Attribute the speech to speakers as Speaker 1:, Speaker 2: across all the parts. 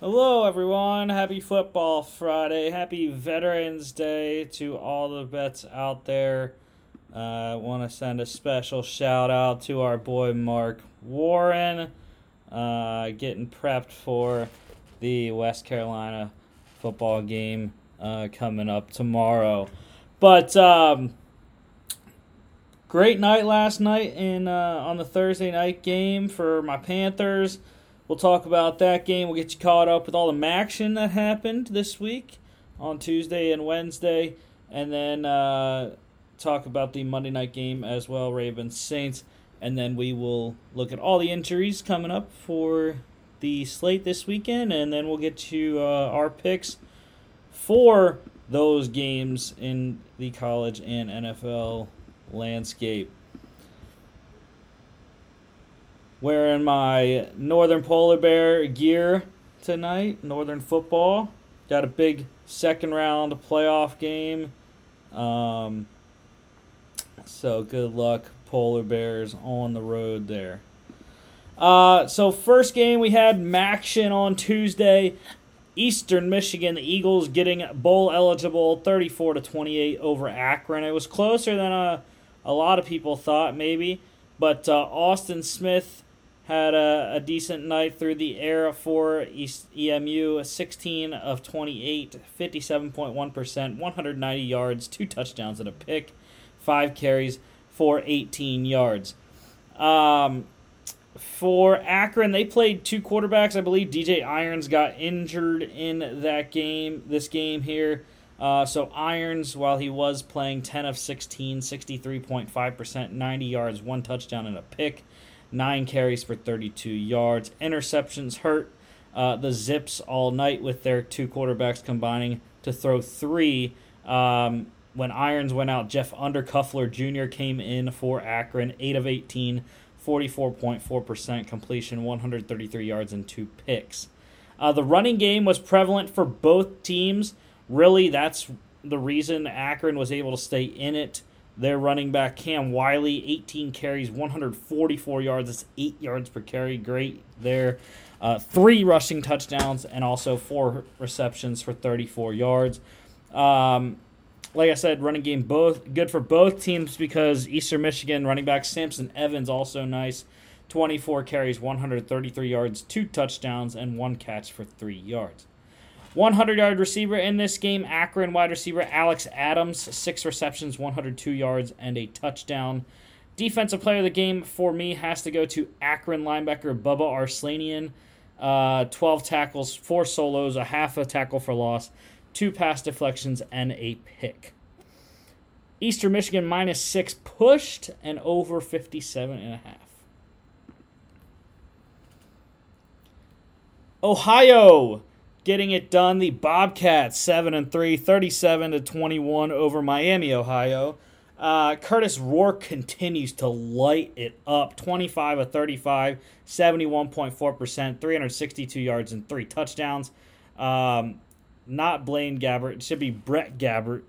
Speaker 1: Hello, everyone. Happy Football Friday. Happy Veterans Day to all the vets out there. I uh, want to send a special shout out to our boy Mark Warren, uh, getting prepped for the West Carolina football game uh, coming up tomorrow. But um, great night last night in uh, on the Thursday night game for my Panthers. We'll talk about that game. We'll get you caught up with all the action that happened this week on Tuesday and Wednesday, and then uh, talk about the Monday night game as well, Ravens Saints, and then we will look at all the injuries coming up for the slate this weekend, and then we'll get to uh, our picks for those games in the college and NFL landscape wearing my Northern Polar Bear gear tonight, Northern football. Got a big second round playoff game. Um, so good luck, Polar Bears, on the road there. Uh, so first game we had MACtion on Tuesday. Eastern Michigan, the Eagles getting bowl eligible 34 to 28 over Akron. It was closer than a, a lot of people thought, maybe. But uh, Austin Smith had a, a decent night through the air for East EMU, 16 of 28, 57.1%, 190 yards, two touchdowns and a pick, five carries for 18 yards. Um, for Akron, they played two quarterbacks. I believe DJ Irons got injured in that game, this game here. Uh, so Irons, while he was playing 10 of 16, 63.5%, 90 yards, one touchdown, and a pick nine carries for 32 yards. Interceptions hurt uh, the Zips all night with their two quarterbacks combining to throw three. Um, when Irons went out, Jeff Undercuffler Jr. came in for Akron, 8 of 18, 44.4% completion, 133 yards, and two picks. Uh, the running game was prevalent for both teams. Really, that's the reason Akron was able to stay in it. Their running back Cam Wiley, 18 carries, 144 yards. That's eight yards per carry. Great there. Uh, three rushing touchdowns and also four receptions for 34 yards. Um, like I said, running game both good for both teams because Eastern Michigan running back Samson Evans also nice. 24 carries, 133 yards, two touchdowns, and one catch for three yards. 100 yard receiver in this game, Akron wide receiver Alex Adams, six receptions, 102 yards, and a touchdown. Defensive player of the game for me has to go to Akron linebacker Bubba Arslanian. Uh, 12 tackles, four solos, a half a tackle for loss, two pass deflections, and a pick. Eastern Michigan minus six pushed and over 57 and a half. Ohio getting it done. The Bobcats 7 and 3, 37 to 21 over Miami, Ohio. Uh, Kurtis Rourke continues to light it up 25 of 35, 71.4%, 362 yards, and three touchdowns. Um, not Blaine Gabbert. It should be Brett Gabbert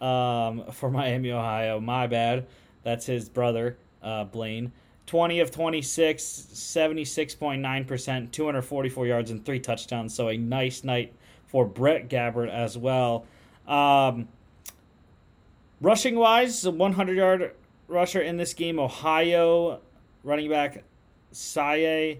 Speaker 1: um, for Miami, Ohio. My bad. That's his brother, uh, Blaine. 20 of 26, 76.9%, 244 yards, and three touchdowns. So a nice night for Brett Gabbert as well. Um, rushing wise, a 100 yard rusher in this game, Ohio running back Sieh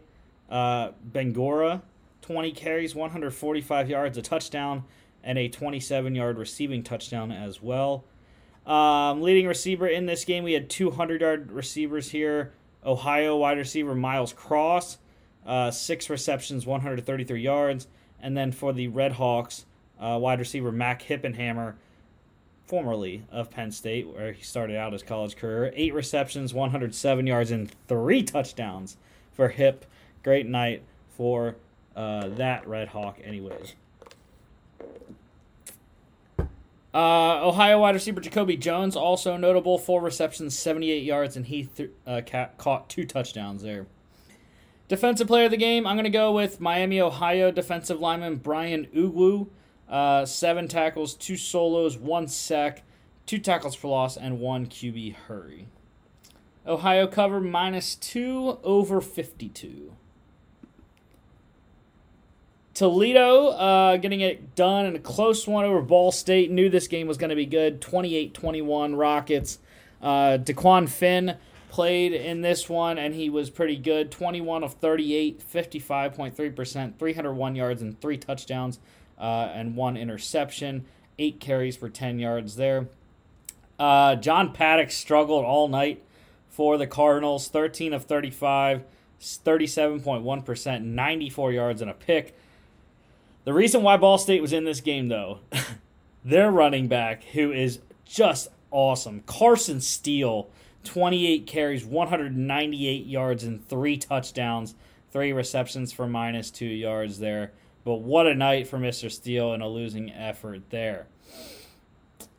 Speaker 1: uh, Bangura, 20 carries, 145 yards, a touchdown, and a 27 yard receiving touchdown as well. Um, leading receiver in this game, we had 200 yard receivers here. Ohio wide receiver Miles Cross, uh, six receptions, 133 yards. And then for the Red Hawks, uh, wide receiver Mac Hippenhammer, formerly of Penn State, where he started out his college career, eight receptions, 107 yards, and three touchdowns for Hip. Great night for uh, that Red Hawk, anyways. Uh, Ohio wide receiver Jacoby Jones, also notable, four receptions, 78 yards, and he th- uh, ca- caught two touchdowns there. Defensive player of the game, I'm going to go with Miami, Ohio defensive lineman Brian Ugwu. Uh, seven tackles, two solos, one sack, two tackles for loss, and one QB hurry. Ohio cover minus two over 52. Toledo uh, getting it done in a close one over Ball State. Knew this game was going to be good. 28 21 Rockets. Uh, Dequan Finn played in this one, and he was pretty good 21 of 38, 55.3%, 301 yards, and three touchdowns, uh, and one interception. Eight carries for 10 yards there. Uh, John Paddock struggled all night for the Cardinals 13 of 35, 37.1%, 94 yards, and a pick. The reason why Ball State was in this game, though, their running back, who is just awesome, Carson Steele 28 carries, 198 yards, and three touchdowns, three receptions for minus two yards there. But what a night for Mr. Steele and a losing effort there.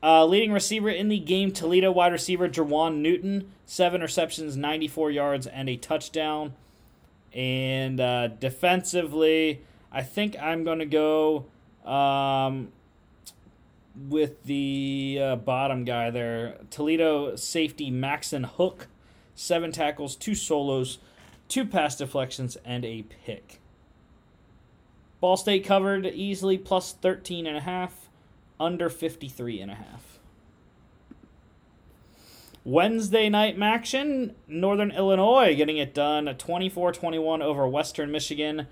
Speaker 1: Uh, leading receiver in the game, Toledo wide receiver Jerjuan Newton, seven receptions, 94 yards, and a touchdown. And uh, defensively, I think I'm going to go um, with the uh, bottom guy there. Toledo safety Maxen Hook, seven tackles, two solos, two pass deflections, and a pick. Ball State covered easily plus 13 and a half, under 53 and a half. Wednesday night action, Northern Illinois getting it done 24-21 over Western Michigan.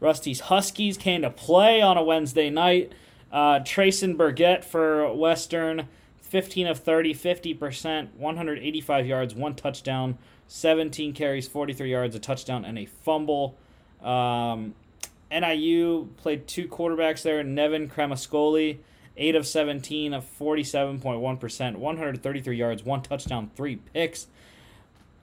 Speaker 1: Rusty's Huskies came to play on a Wednesday night. Uh, Treyson Bourguet for Western, 15 of 30, 50%, 185 yards, one touchdown, 17 carries, 43 yards, a touchdown, and a fumble. Um, NIU played two quarterbacks there. Nevin Cremascoli, 8 of 17 of 47.1%, 133 yards, one touchdown, three picks.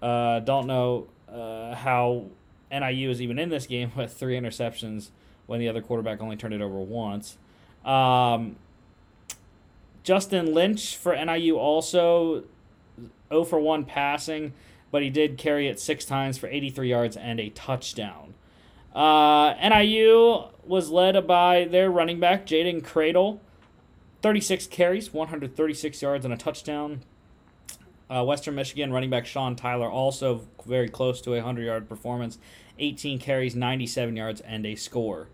Speaker 1: Uh, don't know uh, how NIU is even in this game with three interceptions when the other quarterback only turned it over once. Um, Justin Lynch for NIU also 0 for 1 passing, but he did carry it six times for 83 yards and a touchdown. Uh, NIU was led by their running back, Jaden Cradle, 36 carries, 136 yards, and a touchdown. Uh, Western Michigan running back Sean Tyler also very close to a 100 yard performance, 18 carries, 97 yards, and a score.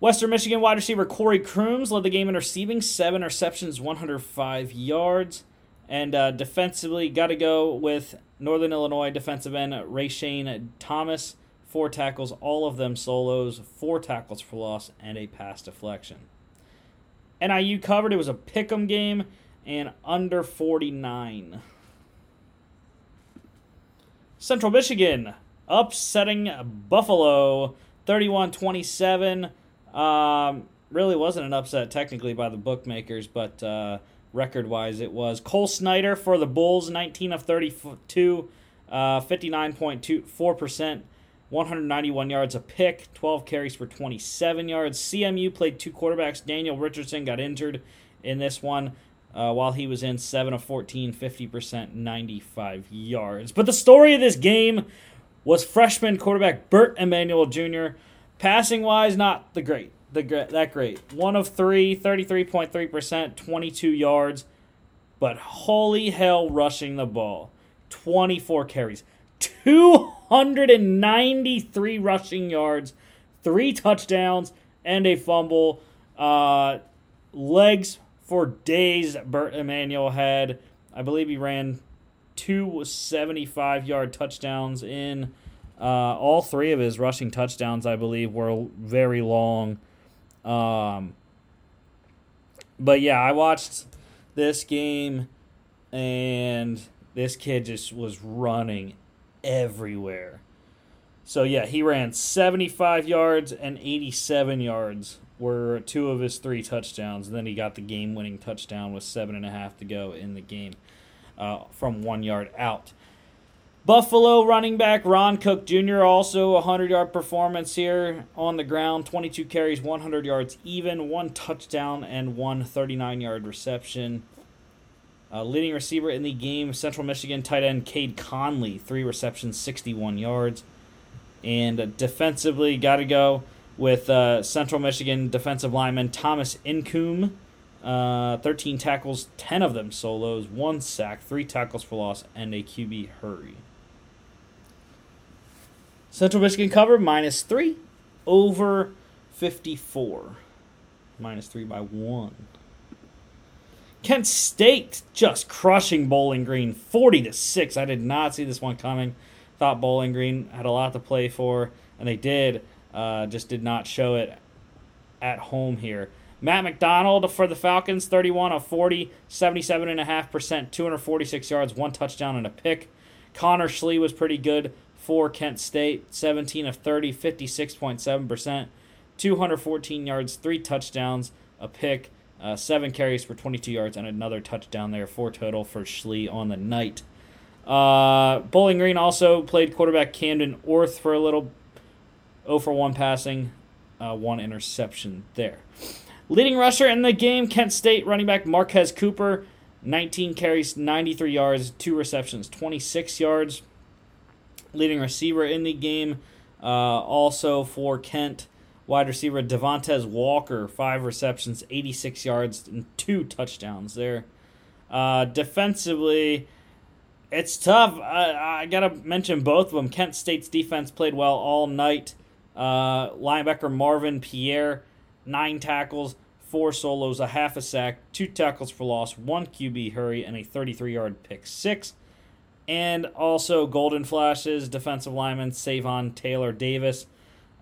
Speaker 1: Western Michigan wide receiver Corey Crooms led the game in receiving, seven receptions, 105 yards. And uh, defensively, got to go with Northern Illinois defensive end Ray Shane Thomas, four tackles, all of them solos, four tackles for loss, and a pass deflection. NIU covered. It was a pick 'em game and under 49. Central Michigan upsetting Buffalo 31 27. Um, really wasn't an upset technically by the bookmakers, but uh, record wise it was. Cole Snyder for the Bulls, 19 of 32, uh, 59.24%, 191 yards a pick, 12 carries for 27 yards. CMU played two quarterbacks. Daniel Richardson got injured in this one. Uh, while he was in 7 of 14, 50%, 95 yards. But the story of this game was freshman quarterback Bert Emanuel Jr. Passing wise, not the great, the that great. One of three, 33.3%, 22 yards. But holy hell, rushing the ball. 24 carries, 293 rushing yards, three touchdowns, and a fumble. Uh, legs for days, Bert Emanuel had. I believe he ran two 75 yard touchdowns in uh, all three of his rushing touchdowns, I believe, were very long. Um, but yeah, I watched this game, and this kid just was running everywhere. So yeah, he ran 75 yards and 87 yards were two of his three touchdowns. And then he got the game-winning touchdown with seven and a half to go in the game uh, from one yard out. Buffalo running back Ron Cook Jr. also a 100 yard performance here on the ground. 22 carries, 100 yards even, one touchdown, and one 39 yard reception. Uh, leading receiver in the game, Central Michigan tight end Cade Conley, three receptions, 61 yards. And defensively, got to go with uh, Central Michigan defensive lineman Thomas Incoom. Uh, 13 tackles, 10 of them solos, one sack, three tackles for loss, and a QB hurry. Central Michigan cover minus three over 54. Minus three by one. Kent State just crushing Bowling Green 40 to 6. I did not see this one coming. Thought Bowling Green had a lot to play for, and they did. Uh, just did not show it at home here. Matt McDonald for the Falcons, 31 of 40, 77.5%, 246 yards, one touchdown, and a pick. Connor Schlee was pretty good for Kent State, 17 of 30, 56.7%, 214 yards, three touchdowns, a pick, uh, seven carries for 22 yards, and another touchdown there, four total for Schlee on the night. Uh, Bowling Green also played quarterback Camden Orth for a little 0 for 1 passing, uh, one interception there. Leading rusher in the game, Kent State running back Marquez Cooper, 19 carries, 93 yards, two receptions, 26 yards. Leading receiver in the game, uh, also for Kent, wide receiver Devontae Walker, five receptions, 86 yards, and two touchdowns there. Uh, defensively, it's tough. I, I got to mention both of them. Kent State's defense played well all night. Uh, linebacker Marvin Pierre, nine tackles, four solos, a half a sack, two tackles for loss, one QB hurry, and a 33 yard pick six. And also Golden Flashes, defensive lineman Savon Taylor Davis,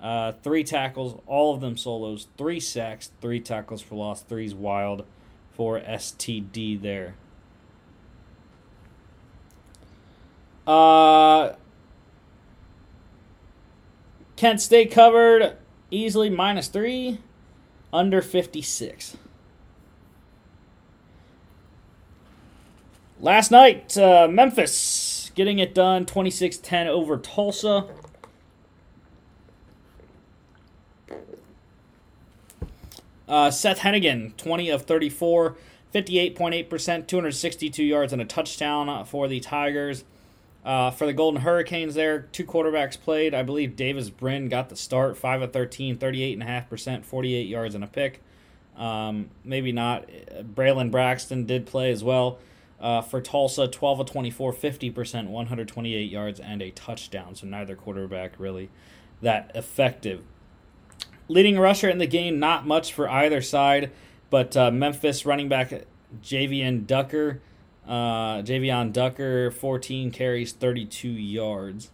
Speaker 1: uh, three tackles, all of them solos, three sacks, three tackles for loss, three's wild for STD there. Uh, Kent State covered easily minus three, under 56. Last night, uh, Memphis getting it done 26 10 over Tulsa. Uh, Seth Henigan, 20 of 34, 58.8%, 262 yards and a touchdown for the Tigers. Uh, for the Golden Hurricanes, there, two quarterbacks played. I believe Davis Brin got the start, 5 of 13, 38.5%, 48 yards and a pick. Um, maybe not. Braylon Braxton did play as well. Uh, for Tulsa, 12 of 24, 50%, 128 yards, and a touchdown. So neither quarterback really that effective. Leading rusher in the game, not much for either side, but uh, Memphis running back Javian Ducker uh, Javion Ducker, 14 carries, 32 yards.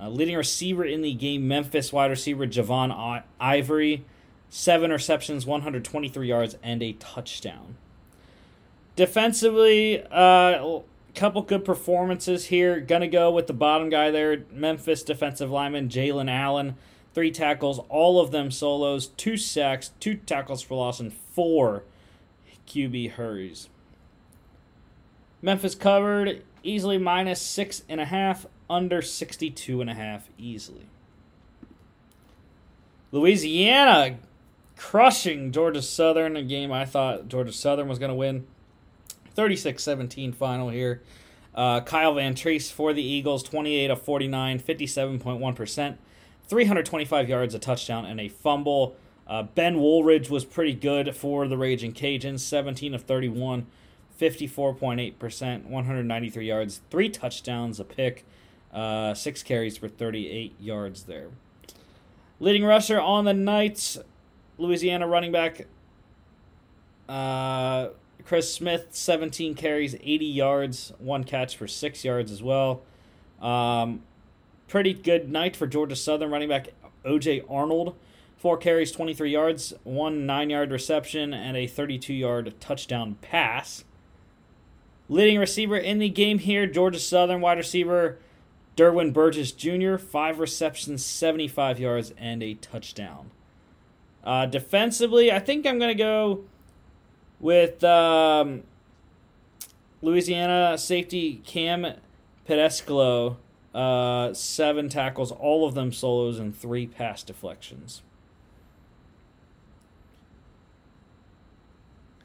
Speaker 1: Uh, leading receiver in the game, Memphis wide receiver Javon I- Ivory, seven receptions, 123 yards, and a touchdown. Defensively, a uh, couple good performances here. Gonna go with the bottom guy there, Memphis defensive lineman Jalen Allen. Three tackles, all of them solos, two sacks, two tackles for loss, and four QB hurries. Memphis covered easily minus six and a half, under 62 and a half easily. Louisiana crushing Georgia Southern, a game I thought Georgia Southern was going to win. 36 17 final here. Uh, Kyle Vantrease for the Eagles, 28 of 49, 57.1%, 325 yards, a touchdown, and a fumble. Uh, ben Wooldridge was pretty good for the Raging Cajuns, 17 of 31, 54.8%, 193 yards, three touchdowns, a pick, uh, six carries for 38 yards there. Leading rusher on the night, Louisiana running back uh, Chris Smith, 17 carries, 80 yards, one catch for six yards as well. Um, pretty good night for Georgia Southern running back OJ Arnold. Four carries, 23 yards, one nine yard reception, and a 32 yard touchdown pass. Leading receiver in the game here, Georgia Southern wide receiver Derwin Burgess Jr., five receptions, 75 yards, and a touchdown. Uh, defensively, I think I'm going to go with um, Louisiana safety Kam Pedescleaux, uh, seven tackles, all of them solos, and three pass deflections.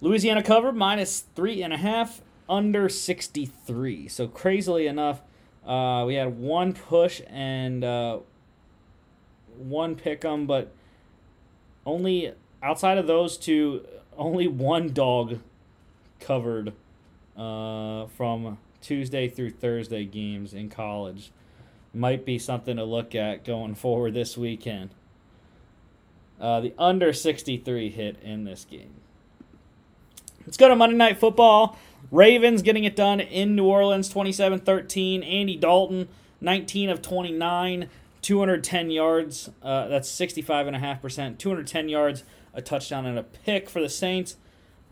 Speaker 1: Louisiana cover minus three and a half under 63. So crazily enough, uh, we had one push and uh, one pick 'em, but only outside of those two, only one dog covered uh, from Tuesday through Thursday games in college. Might be something to look at going forward this weekend. Uh, the under 63 hit in this game. Let's go to Monday Night Football. Ravens getting it done in New Orleans 27 13. Andy Dalton, 19 of 29, 210 yards. Uh, that's 65.5%. 210 yards, a touchdown, and a pick for the Saints.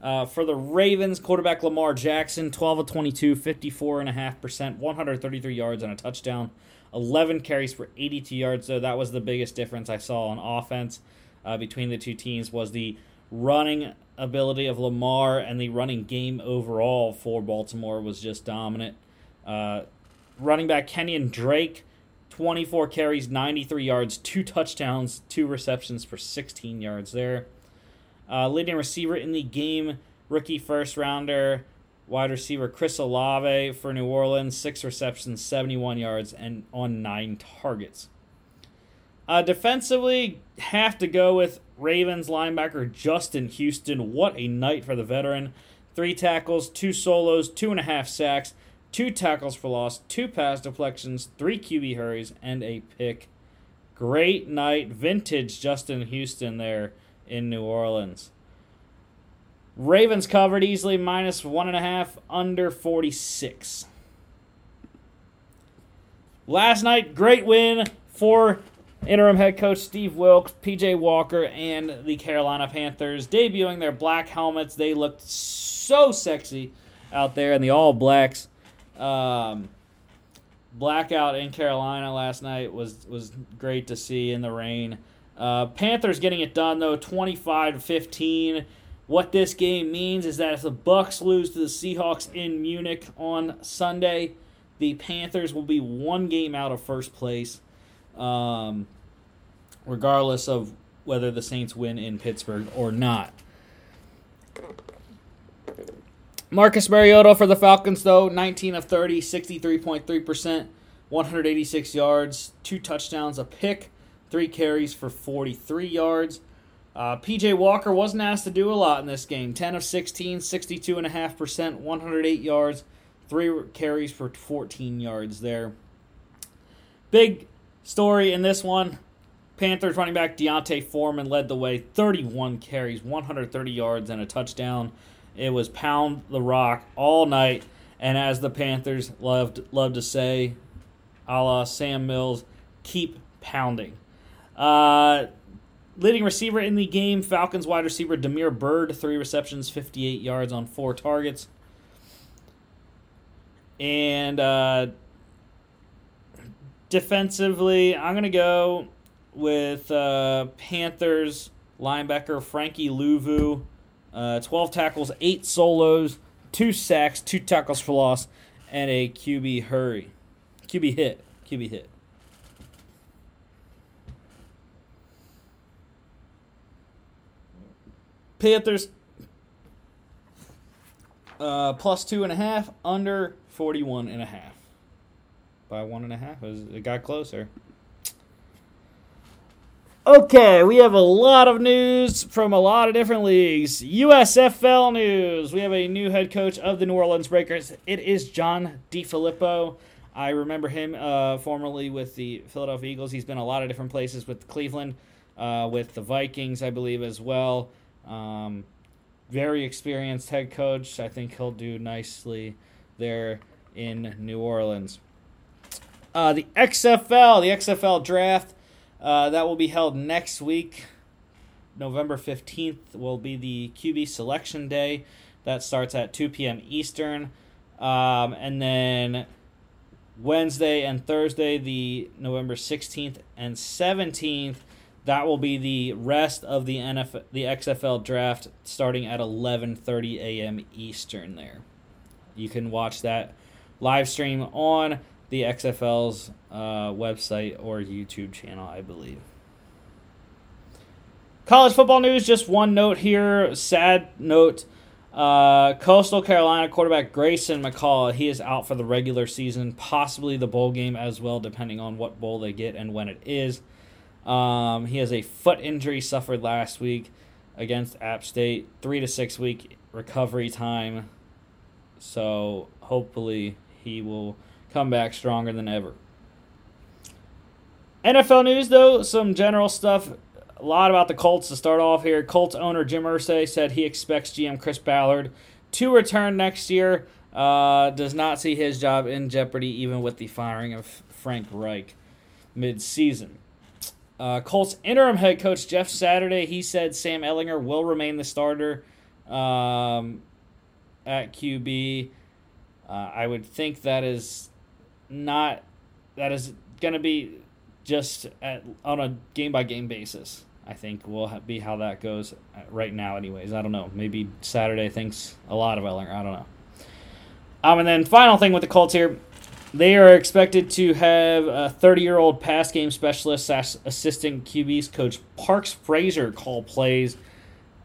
Speaker 1: Uh, for the Ravens, quarterback Lamar Jackson, 12 of 22, 54.5%, 133 yards and a touchdown. 11 carries for 82 yards, though that was the biggest difference I saw on offense uh, between the two teams was the running ability of Lamar and the running game overall for Baltimore was just dominant. Uh, running back Kenyan Drake, 24 carries, 93 yards, two touchdowns, two receptions for 16 yards there. Uh, leading receiver in the game, rookie first rounder, wide receiver Chris Olave for New Orleans, six receptions, 71 yards, and on nine targets. Uh, defensively, have to go with Ravens linebacker Justin Houston. What a night for the veteran. Three tackles, two solos, two and a half sacks, two tackles for loss, two pass deflections, three QB hurries, and a pick. Great night. Vintage Justin Houston there in New Orleans. Ravens covered easily, minus one and a half, under 46. Last night, great win for interim head coach Steve Wilks, PJ Walker, and the Carolina Panthers debuting their black helmets. They looked so sexy out there in the all blacks. Um, blackout in Carolina last night was was great to see in the rain. Uh, Panthers getting it done though, 25 to 15. What this game means is that if the Bucs lose to the Seahawks in Munich on Sunday, the Panthers will be one game out of first place, um, regardless of whether the Saints win in Pittsburgh or not. Marcus Mariota for the Falcons, though, 19 of 30, 63.3%, 186 yards, two touchdowns, a pick three carries for 43 yards. Uh, PJ Walker wasn't asked to do a lot in this game 10 of 16, 62.5%, 108 yards, three carries for 14 yards there. Big story in this one Panthers running back D'Onta Foreman led the way, 31 carries, 130 yards, and a touchdown. It was pound the rock all night, and as the Panthers loved loved to say, a la Sam Mills, keep pounding. Uh, leading receiver in the game, Falcons wide receiver Damiere Byrd, three receptions, 58 yards on four targets. And uh, defensively, I'm going to go with uh, Panthers linebacker Frankie Luvu. Uh, 12 tackles, 8 solos, 2 sacks, 2 tackles for loss, and a QB hurry. QB hit. QB hit. Panthers uh, plus two and a half, under 41 and a half. By one and a half, it got closer. Okay, we have a lot of news from a lot of different leagues. USFL news. We have a new head coach of the New Orleans Breakers. It is John DeFilippo. I remember him uh, formerly with the Philadelphia Eagles. He's been a lot of different places with Cleveland, uh, with the Vikings, I believe, as well. Um, very experienced head coach. I think he'll do nicely there in New Orleans. Uh, the XFL, the XFL draft, uh, that will be held next week. November 15th will be the QB selection day. That starts at 2 p.m. Eastern. Um, and then Wednesday and Thursday, the November 16th and 17th, that will be the rest of the NFL, the XFL draft starting at 11:30 a.m. Eastern. There, you can watch that live stream on the XFL's uh, website or YouTube channel, I believe. College football news. Just one note here. Sad note. Uh, Coastal Carolina quarterback Grayson McCall, he is out for the regular season, possibly the bowl game as well, depending on what bowl they get and when it is. Um, he has a foot injury suffered last week against App State. Three to six week recovery time. So hopefully he will come back stronger than ever. NFL news, though, some general stuff. a lot about the Colts to start off here. Colts owner Jim Irsay said he expects GM Chris Ballard to return next year. Uh, does not see his job in jeopardy, even with the firing of Frank Reich mid-season. Uh, Colts interim head coach Jeff Saturday he said Sam Ehlinger will remain the starter um, at QB. Uh, I would think that is not that is going to be just at, on a game by game basis. I think will be how that goes right now. Anyways, I don't know. Maybe Saturday thinks a lot of Ehlinger. I don't know. Um, and then final thing with the Colts here, they are expected to have a 30 year old pass game specialist slash assistant QBs coach Parks Frazier call plays.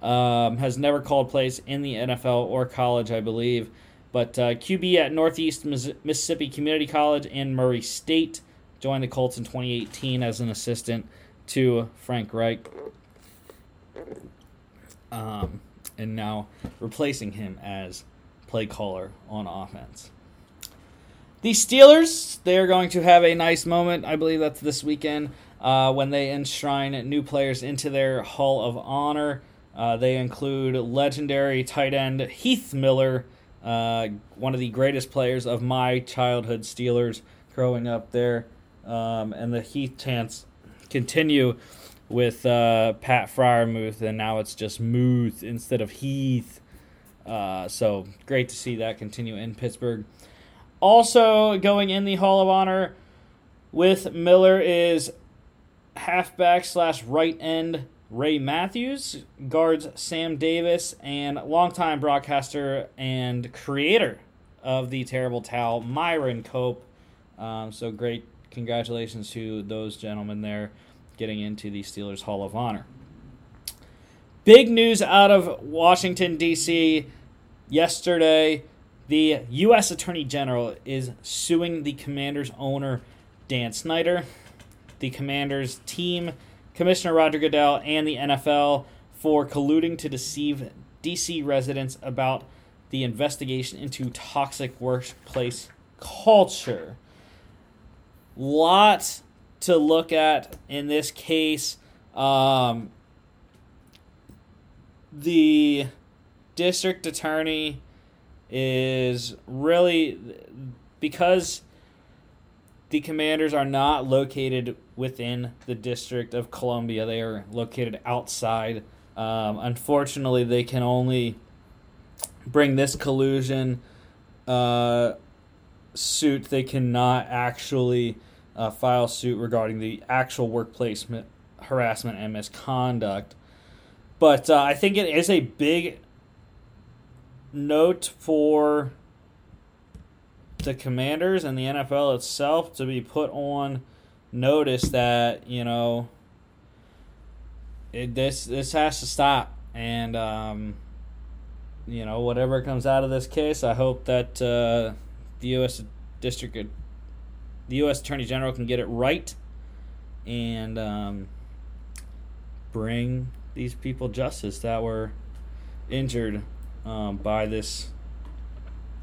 Speaker 1: Um, has never called plays in the NFL or college, I believe. But uh, QB at Northeast Mississippi Community College and Murray State joined the Colts in 2018 as an assistant to Frank Reich. Um, and now replacing him as play caller on offense. The Steelers, they are going to have a nice moment. I believe that's this weekend uh, when they enshrine new players into their Hall of Honor. Uh, they include legendary tight end Heath Miller, uh, one of the greatest players of my childhood Steelers growing up there. Um, and the Heath chants continue with uh, Pat Freiermuth, and now it's just Muth instead of Heath. Uh, so great to see that continue in Pittsburgh. Also going in the Hall of Honor with Miller is halfback slash right end Ray Mathews, guards Sam Davis, and longtime broadcaster and creator of the terrible towel, Myron Cope. Um, so great congratulations to those gentlemen there getting into the Steelers Hall of Honor. Big news out of Washington, D.C. yesterday the U.S. Attorney General is suing the Commanders owner, Dan Snyder, the Commanders team, Commissioner Roger Goodell, and the NFL for colluding to deceive D.C. residents about the investigation into toxic workplace culture. Lot to look at in this case. Um, the district attorney is really because the commanders are not located within the District of Columbia. They are located outside. Um, unfortunately, they can only bring this collusion uh, suit. They cannot actually uh, file suit regarding the actual workplace harassment and misconduct. But uh, I think it is a big note for the commanders and the NFL itself to be put on notice that, you know, it, this this has to stop. And um, you know whatever comes out of this case i hope that uh, the u.s district the u.s attorney general can get it right and um, bring these people justice that were injured um, by this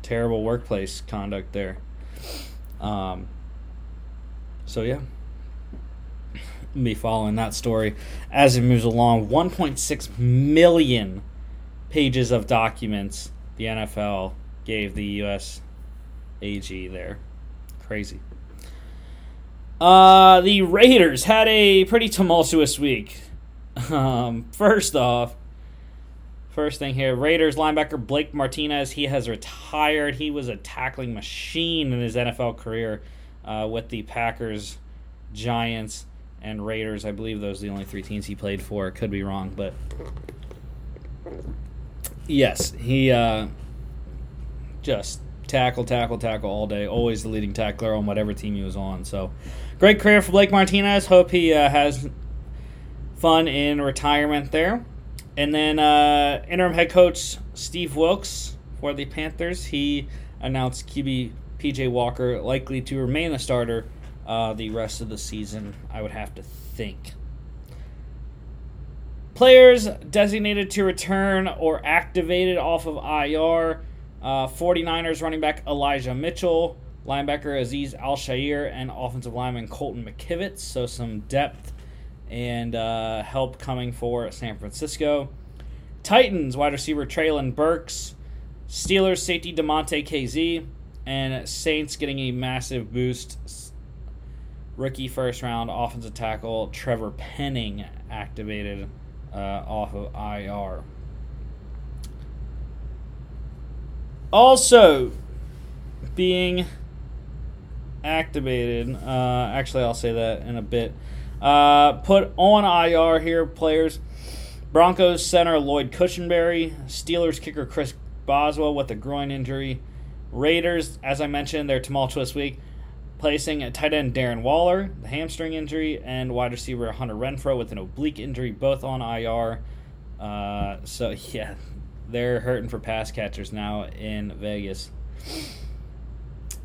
Speaker 1: terrible workplace conduct there. Um, so yeah, be following that story as it moves along. 1.6 million pages of documents the NFL gave the U.S. AG there. Crazy. Uh, the Raiders had a pretty tumultuous week. Um, first off, First thing here Raiders linebacker Blake Martinez, he has retired. He was a tackling machine in his NFL career uh, with the Packers, Giants, and Raiders. I believe those are the only three teams he played for. Could be wrong, but yes, he uh, just tackle, tackle, tackle all day. Always the leading tackler on whatever team he was on. So, great career for Blake Martinez. Hope he uh, has fun in retirement there. And then uh, interim head coach Steve Wilks for the Panthers, he announced QB PJ Walker likely to remain the starter uh, the rest of the season, I would have to think. Players designated to return or activated off of IR uh, 49ers running back Elijah Mitchell, linebacker Azeez Al-Shaair, and offensive lineman Colton McKivitz. So some depth and uh, help coming for San Francisco. Titans wide receiver Treylon Burks, Steelers safety Damontae Kazee, and Saints getting a massive boost. Rookie first round offensive tackle Trevor Penning activated uh, off of IR. Also, being activated. Uh, actually, I'll say that in a bit. Uh, put on IR here, players. Broncos center Lloyd Cushenberry, Steelers kicker Chris Boswell with a groin injury. Raiders, as I mentioned, their tumultuous week, placing a tight end Darren Waller, the hamstring injury, and wide receiver Hunter Renfrow with an oblique injury, both on IR. Uh, so yeah, they're hurting for pass catchers now in Vegas.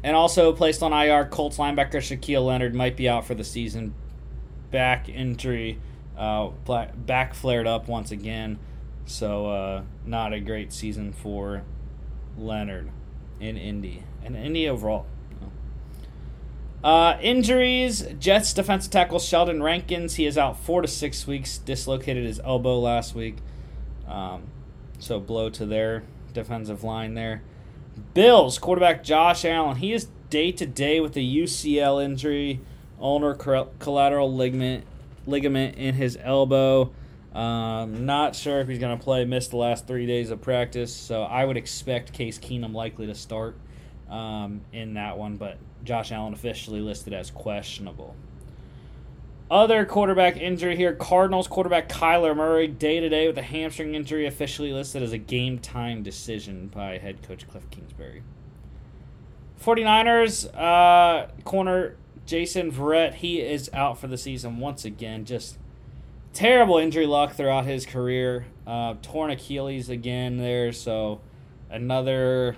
Speaker 1: And also placed on IR, Colts linebacker Shaquille Leonard might be out for the season. Back injury, uh, back flared up once again. So, uh, not a great season for Leonard in Indy and Indy overall. Uh, injuries Jets defensive tackle Sheldon Rankins. He is out four to six weeks, dislocated his elbow last week. Um, so, blow to their defensive line there. Bills quarterback Josh Allen. He is day to day with a UCL injury, ulnar collateral ligament ligament in his elbow. Um, not sure if he's going to play. Missed the last three days of practice, so I would expect Case Keenum likely to start um, in that one. But Josh Allen officially listed as questionable. Other quarterback injury here Cardinals quarterback Kyler Murray, day to day with a hamstring injury, officially listed as a game time decision by head coach Cliff Kingsbury. 49ers uh, corner Jason Verrett, he is out for the season once again. Just terrible injury luck throughout his career. Uh, torn Achilles again there, so another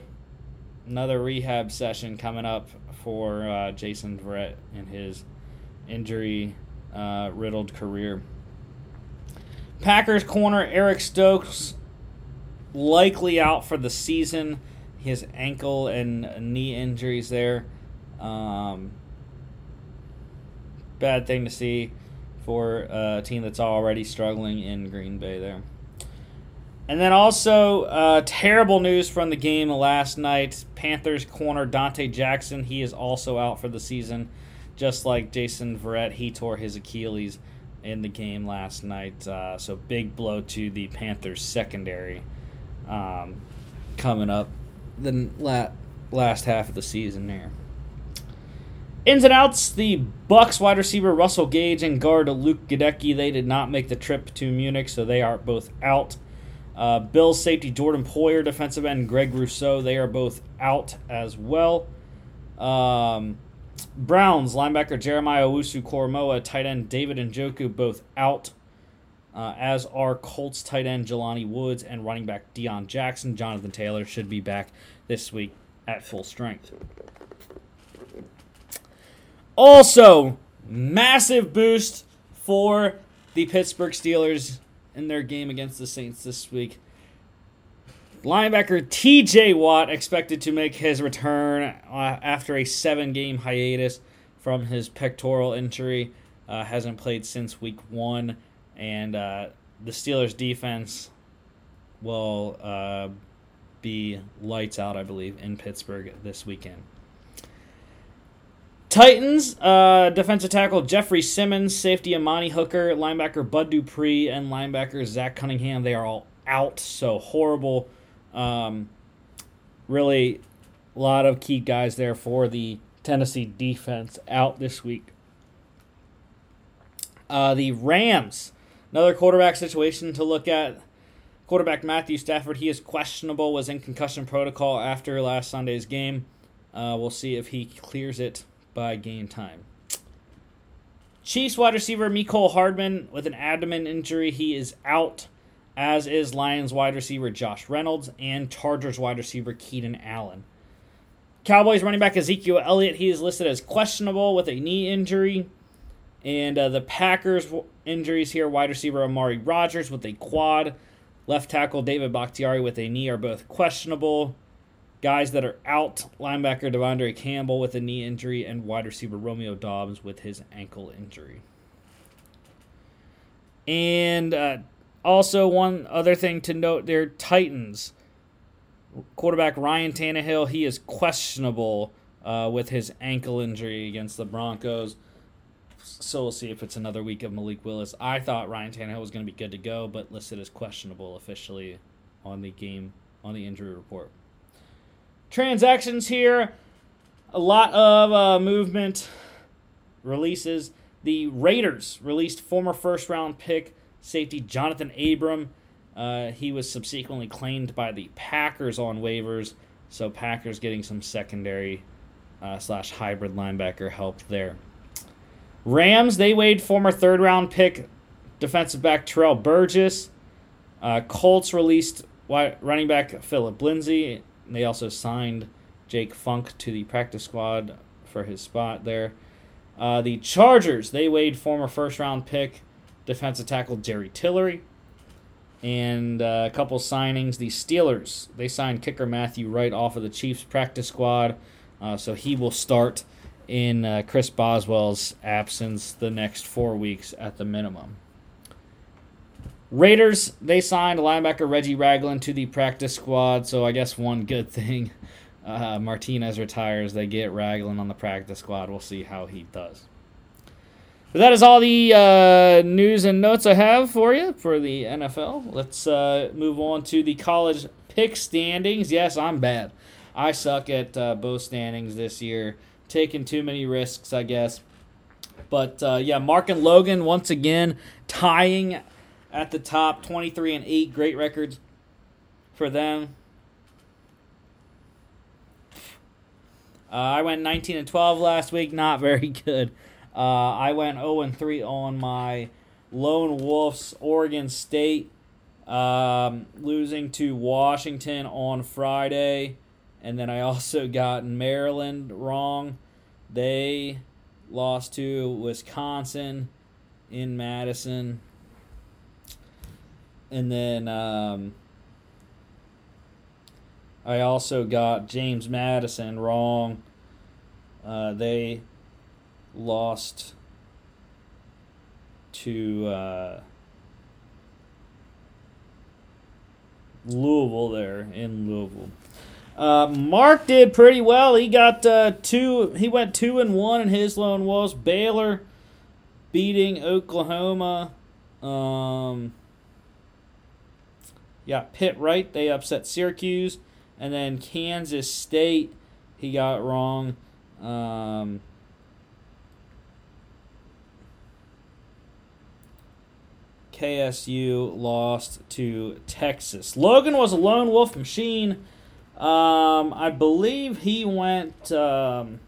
Speaker 1: another rehab session coming up for uh, Jason Verrett in his injury uh, riddled career. Packers corner Eric Stokes likely out for the season. His ankle and knee injuries there. Um, bad thing to see for a team that's already struggling in Green Bay there. And then also, uh, terrible news from the game last night. Panthers corner Donte Jackson, he is also out for the season just like Jason Verrett, he tore his Achilles in the game last night. Uh, so big blow to the Panthers secondary um, coming up the la- last half of the season there. Ins and outs: the Bucs wide receiver Russell Gage and guard Luke Goedeke they did not make the trip to Munich, so they are both out. Uh, Bills safety Jordan Poyer, defensive end Greg Rousseau, they are both out as well. Um, Browns linebacker Jeremiah Owusu Koramoah, tight end David Njoku, both out. Uh, as are Colts tight end Jelani Woods and running back Deon Jackson. Jonathan Taylor should be back this week at full strength. Also, massive boost for the Pittsburgh Steelers in their game against the Saints this week. Linebacker TJ Watt expected to make his return uh, after a seven game hiatus from his pectoral injury. Uh, hasn't played since week one, and uh, the Steelers' defense will uh, be lights out, I believe, in Pittsburgh this weekend. Titans, uh, defensive tackle Jeffrey Simmons, safety Amani Hooker, linebacker Bud Dupree, and linebacker Zach Cunningham. They are all out, so horrible um, really, a lot of key guys there for the Tennessee defense out this week. Uh, the Rams, another quarterback situation to look at. Quarterback Matthew Stafford, he is questionable, was in concussion protocol after last Sunday's game. Uh, we'll see if he clears it by game time. Chiefs wide receiver Mecole Hardman with an abdomen injury. He is out as is Lions wide receiver Josh Reynolds and Chargers wide receiver Keenan Allen. Cowboys running back Ezekiel Elliott, he is listed as questionable with a knee injury. And uh, the Packers injuries here wide receiver Amari Rodgers with a quad, left tackle David Bakhtiari with a knee are both questionable. Guys that are out linebacker De'Vondre Campbell with a knee injury, and wide receiver Romeo Doubs with his ankle injury. And uh, also, one other thing to note there Titans. Quarterback Ryan Tannehill, he is questionable uh, with his ankle injury against the Broncos. So we'll see if it's another week of Malik Willis. I thought Ryan Tannehill was going to be good to go, but listed as questionable officially on the game on the injury report. Transactions here, a lot of uh, movement. Releases. The Raiders released former first round pick safety Johnathan Abram. Uh, he was subsequently claimed by the Packers on waivers, so Packers getting some secondary uh, slash hybrid linebacker help there. Rams they waived former third round pick defensive back Terrell Burgess. Uh, Colts released running back Phillip Lindsay. They also signed Jake Funk to the practice squad for his spot there. Uh, the Chargers they waived former first round pick defensive tackle Jerry Tillery. And uh, a couple signings. The Steelers, they signed kicker Matthew Wright off of the Chiefs practice squad. Uh, so he will start in uh, Chris Boswell's absence the next four weeks at the minimum. Raiders, they signed linebacker Reggie Ragland to the practice squad. So I guess one good thing uh, Martinez retires, they get Ragland on the practice squad. We'll see how he does. But that is all the uh, news and notes I have for you for the NFL. Let's uh, move on to the college pick standings. Yes, I'm bad. I suck at uh, both standings this year. Taking too many risks, I guess. But uh, yeah, Mark and Logan once again tying at the top, 23 and 8. Great records for them. Uh, I went 19 and 12 last week. Not very good. Uh, I went 0 and 3 on my Lone Wolves, Oregon State, um, losing to Washington on Friday. And then I also got Maryland wrong. They lost to Wisconsin in Madison. And then um, I also got James Madison wrong. Uh, they lost to uh, Louisville there in Louisville. Uh, Mark did pretty well. He got uh, two. He went two and one in his lone wolves. Baylor beating Oklahoma. Um, yeah, Pitt right. They upset Syracuse, and then Kansas State. He got wrong. Um, KSU lost to Texas. Logan was a lone wolf machine. Um, I believe he went. Um,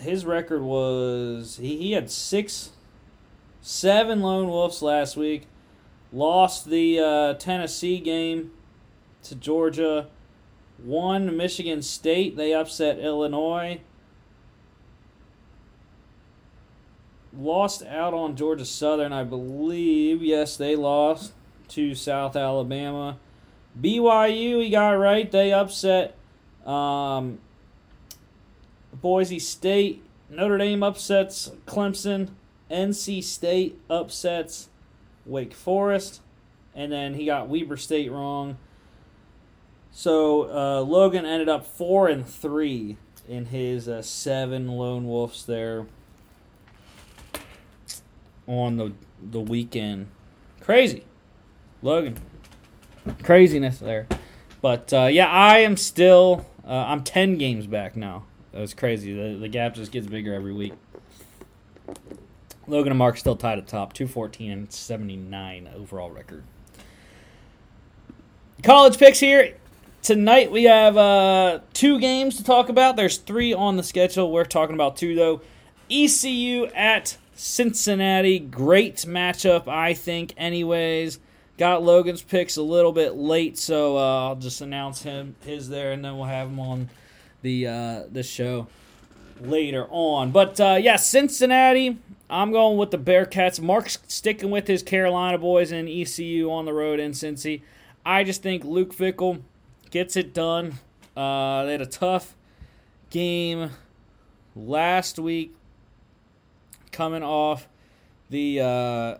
Speaker 1: his record was he, he had six, seven lone wolves last week. Lost the uh, Tennessee game to Georgia. Won Michigan State. They upset Illinois. lost out on Georgia Southern, I believe. Yes, they lost to South Alabama. BYU, he got right. They upset um, Boise State. Notre Dame upsets Clemson. NC State upsets Wake Forest. And then he got Weber State wrong. So uh, Logan ended up four and three in his uh, seven lone wolves there on the the weekend. Crazy, Logan. Craziness there, but uh, yeah, I am still. Uh, I'm ten games back now. That's crazy. The the gap just gets bigger every week. Logan and Mark still tied at top, 214 and 79 overall record. College picks here. Tonight we have uh, two games to talk about. There's three on the schedule. We're talking about two though. ECU at Cincinnati, great matchup, I think, anyways. Got Logan's picks a little bit late, so uh, I'll just announce him his there, and then we'll have him on the uh, the show later on. But uh, yeah, Cincinnati. I'm going with the Bearcats. Mark's sticking with his Carolina boys and ECU on the road in Cincy. I just think Luke Fickell gets it done. Uh, they had a tough game last week, coming off the uh,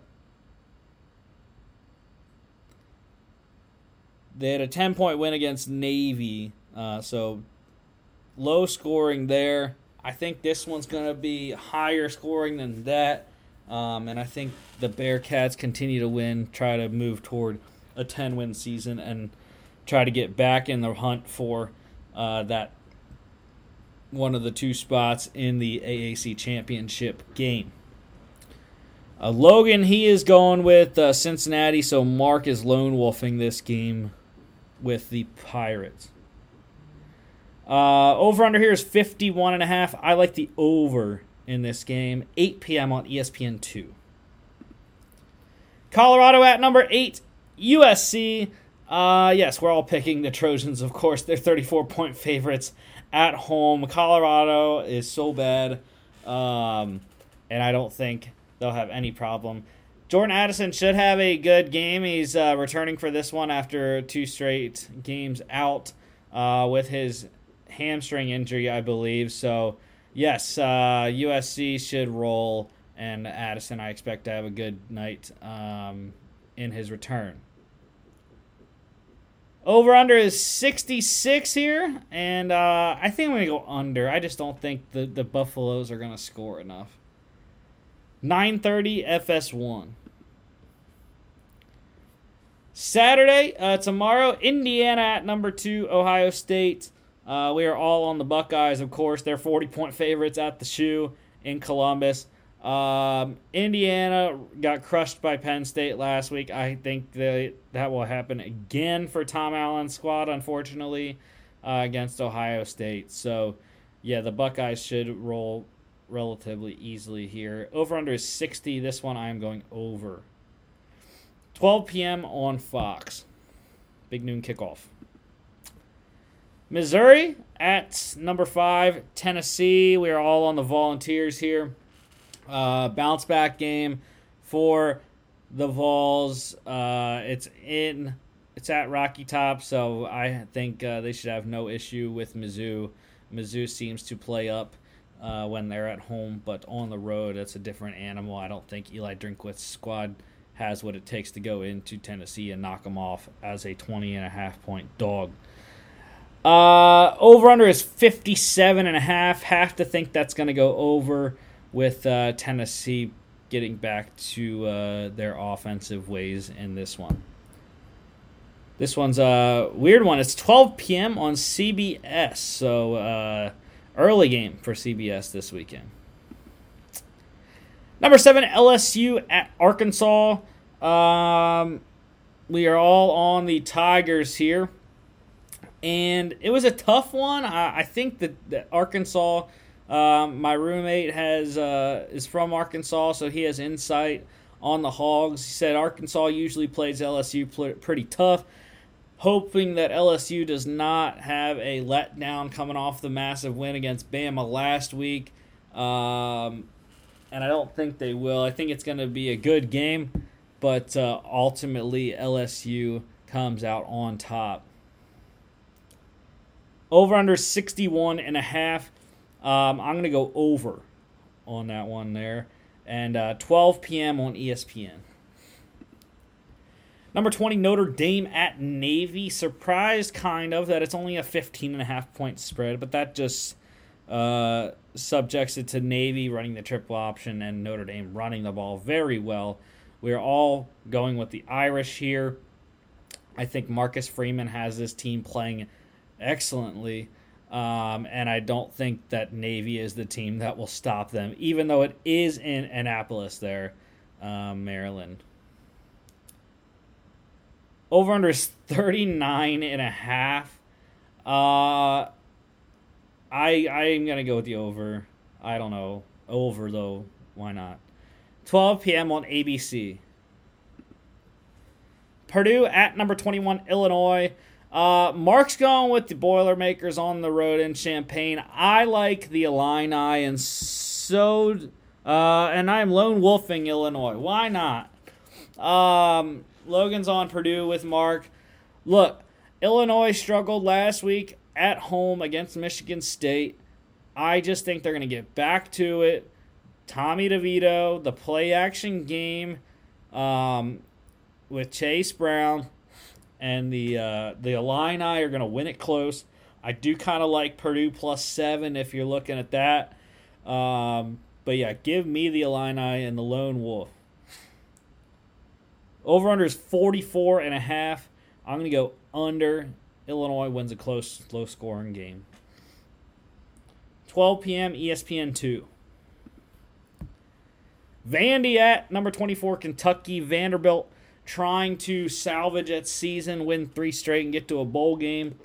Speaker 1: they had a 10 point win against Navy. Uh, so low scoring there. I think this one's going to be higher scoring than that. Um, and I think the Bearcats continue to win, try to move toward a 10 win season, and try to get back in the hunt for uh, that one of the two spots in the AAC championship game. Uh, Logan, he is going with uh, Cincinnati, so Mark is lone wolfing this game with the Pirates. Uh, over under here is 51 and a half. I like the over in this game. 8 p.m. on ESPN 2. Colorado at number 8, USC. Uh, yes, we're all picking the Trojans, of course. They're 34 point favorites at home. Colorado is so bad, um, and I don't think they'll have any problem. Jordan Addison should have a good game. He's uh, returning for this one after two straight games out uh, with his hamstring injury, I believe. So, yes, uh, USC should roll, and Addison, I expect to have a good night um, in his return. Over under is 66 here, and uh, I think I'm going to go under. I just don't think the, the Buffaloes are going to score enough. 9:30 FS1. Saturday, uh, tomorrow, Indiana at number two, Ohio State. Uh, we are all on the Buckeyes, of course. They're 40 point favorites at the shoe in Columbus. Um, Indiana got crushed by Penn State last week. I think that that will happen again for Tom Allen's squad, unfortunately, uh, against Ohio State. So, yeah, the Buckeyes should roll relatively easily here. Over under is 60. This one I am going over. 12 p.m. on Fox. Big noon kickoff. Missouri at number five, Tennessee. We are all on the Volunteers here. Uh, bounce back game for the Vols. Uh, it's in. It's at Rocky Top, so I think uh, they should have no issue with Mizzou. Mizzou seems to play up uh, when they're at home, but on the road, it's a different animal. I don't think Eli Drinkwitz's squad has what it takes to go into Tennessee and knock them off as a 20 and a half point dog. Uh, over under is 57 and a half. Have to think that's going to go over with uh, Tennessee getting back to uh, their offensive ways in this one. This one's a weird one. It's 12 p.m. on CBS, so uh, early game for CBS this weekend. Number seven, LSU at Arkansas. Um, we are all on the Tigers here, and it was a tough one. I, I think that, that Arkansas um, my roommate has uh, is from Arkansas, so he has insight on the Hogs. He said Arkansas usually plays LSU pl- pretty tough, hoping that LSU does not have a letdown coming off the massive win against Bama last week. Um, and I don't think they will. I think it's going to be a good game, but uh, ultimately LSU comes out on top. Over under 61 and a half. Um, I'm going to go over on that one there. And uh, 12 p.m. on ESPN. Number 20, Notre Dame at Navy. Surprised, kind of, that it's only a 15 and a half point spread, but that just uh, subjects it to Navy running the triple option and Notre Dame running the ball very well. We're all going with the Irish here. I think Marcus Freeman has this team playing excellently. Um, and I don't think that Navy is the team that will stop them, even though it is in Annapolis there, um, Maryland. Over under is 39 and a half. Uh, I I'm gonna go with the over. I don't know. Over though. Why not? 12 p.m. on ABC. Purdue at number 21, Illinois. Uh, Mark's going with the Boilermakers on the road in Champaign. I like the Illini, and so, uh, and I'm lone wolfing Illinois. Why not? Um, Logan's on Purdue with Mark. Look, Illinois struggled last week at home against Michigan State. I just think they're going to get back to it. Tommy DeVito, the play action game um, with Chase Brown and the uh, the Illini are going to win it close. I do kind of like Purdue plus seven if you're looking at that. Um, but yeah, give me the Illini and the Lone Wolf. Over under is 44 and a half. I'm going to go under. Illinois wins a close, low scoring game. 12 p.m. ESPN 2. Vandy at number 24, Kentucky. Vanderbilt trying to salvage its season, win three straight, and get to a bowl game.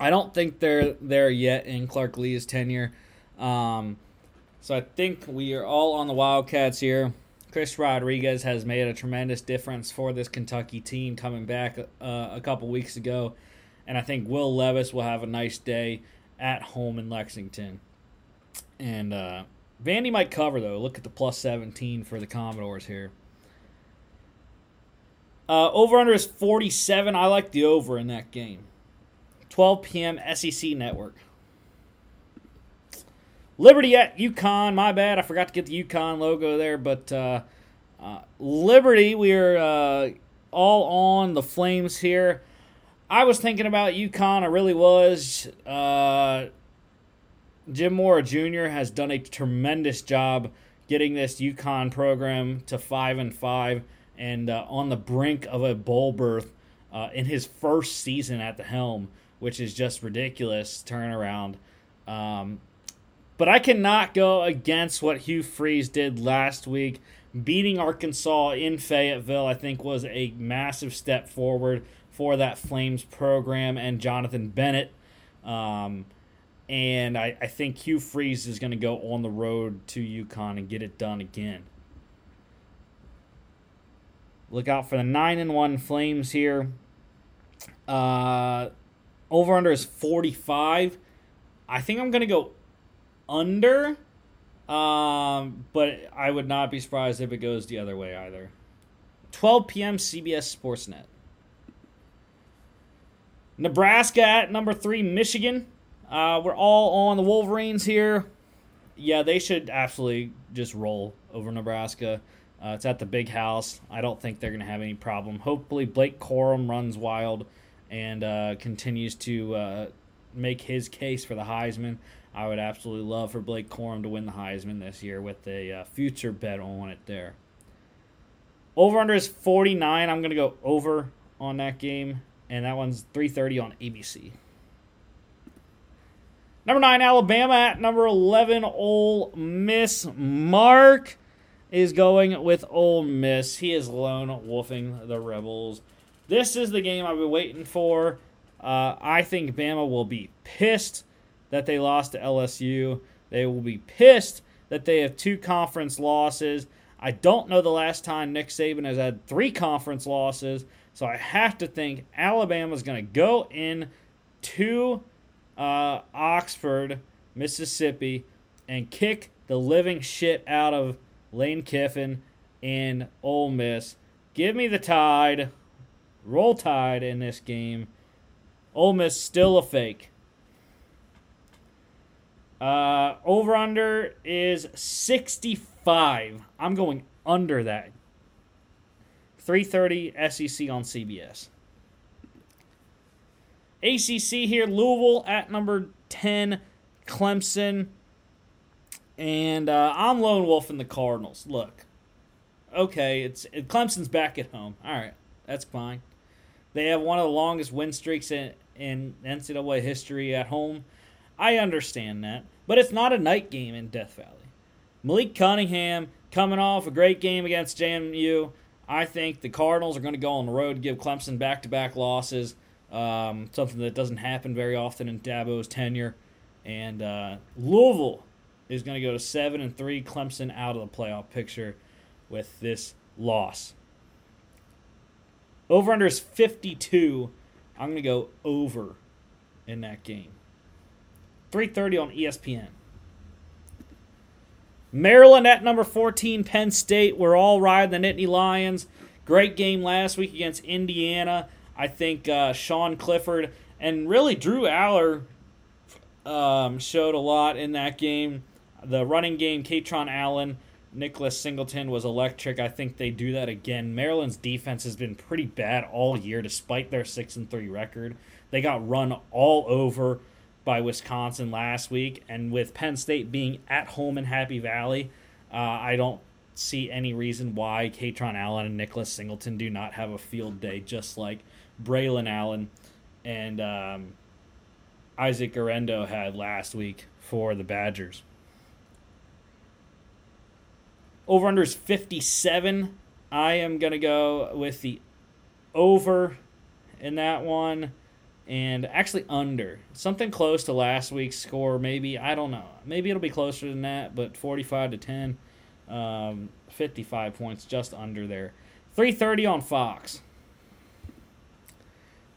Speaker 1: I don't think they're there yet in Clark Lea's tenure. Um, so I think we are all on the Wildcats here. Chris Rodriguez has made a tremendous difference for this Kentucky team coming back uh, a couple weeks ago. And I think Will Levis will have a nice day at home in Lexington. And uh, Vandy might cover, though. Look at the plus 17 for the Commodores here. Uh, over under is 47. I like the over in that game. 12 p.m. SEC Network. Liberty at UConn. My bad. I forgot to get the UConn logo there. But uh, uh, Liberty, we are uh, all on the Flames here. I was thinking about UConn. I really was. Uh, Jim Mora Jr. has done a tremendous job getting this UConn program to five and five, and uh, on the brink of a bowl berth uh, in his first season at the helm, which is just ridiculous turnaround. Um, but I cannot go against what Hugh Freeze did last week. Beating Arkansas in Fayetteville, I think, was a massive step forward for that Flames program and Johnathan Bennett. Um, and I, I think Hugh Freeze is going to go on the road to UConn and get it done again. Look out for the 9 and 1 Flames here. Uh, over under is 45. I think I'm to go under. Um, but I would not be surprised if it goes the other way either. 12 p.m. CBS Sportsnet. Nebraska at number three, Michigan. Uh, we're all on the Wolverines here. Yeah, they should absolutely just roll over Nebraska. Uh, it's at the big house. I don't think they're going to have any problem. Hopefully, Blake Corum runs wild and uh, continues to uh, make his case for the Heisman. I would absolutely love for Blake Corum to win the Heisman this year with a uh, future bet on it there. Over under is 49. I'm going to go over on that game, and that one's 3:30 on ABC. Number 9 Alabama at number 11 Ole Miss. Mark is going with Ole Miss. He is lone wolfing the Rebels. This is the game I've been waiting for. Uh, I think Bama will be pissed that they lost to LSU. They will be pissed that they have two conference losses. I don't know the last time Nick Saban has had three conference losses, so I have to think Alabama's going to go in to uh, Oxford, Mississippi, and kick the living shit out of Lane Kiffin and Ole Miss. Give me the Tide. Roll Tide in this game. Ole Miss still a fake. Uh, over under is 65. I'm going under that. 3:30 SEC on CBS. ACC here, Louisville at number 10, Clemson. And uh, I'm lone wolf in the Cardinals. Look, okay, it's it, Clemson's back at home. All right, that's fine. They have one of the longest win streaks in, in NCAA history at home. I understand that. But it's not a night game in Death Valley. Malik Cunningham coming off a great game against JMU. I think the Cardinals are going to go on the road, give Clemson back to back losses, um, something that doesn't happen very often in Dabo's tenure. And uh, Louisville is going to go to 7 and 3, Clemson out of the playoff picture with this loss. Over under is 52. I'm going to go over in that game. 3:30 on ESPN. Maryland at number 14, Penn State. We're all riding the Nittany Lions. Great game last week against Indiana. I think uh, Sean Clifford and really Drew Allar um, showed a lot in that game. The running game, Kaytron Allen, Nicholas Singleton was electric. I think they do that again. Maryland's defense has been pretty bad all year, despite their six and three record. They got run all over by Wisconsin last week, and with Penn State being at home in Happy Valley, uh, I don't see any reason why Kaytron Allen and Nicholas Singleton do not have a field day, just like Braylon Allen and um, Isaac Guerendo had last week for the Badgers. Over under is 57. I am going to go with the over in that one and actually under. Something close to last week's score, maybe. I don't know. Maybe it'll be closer than that, but 45 to 10. Um, 55 points just under there. 330 on Fox.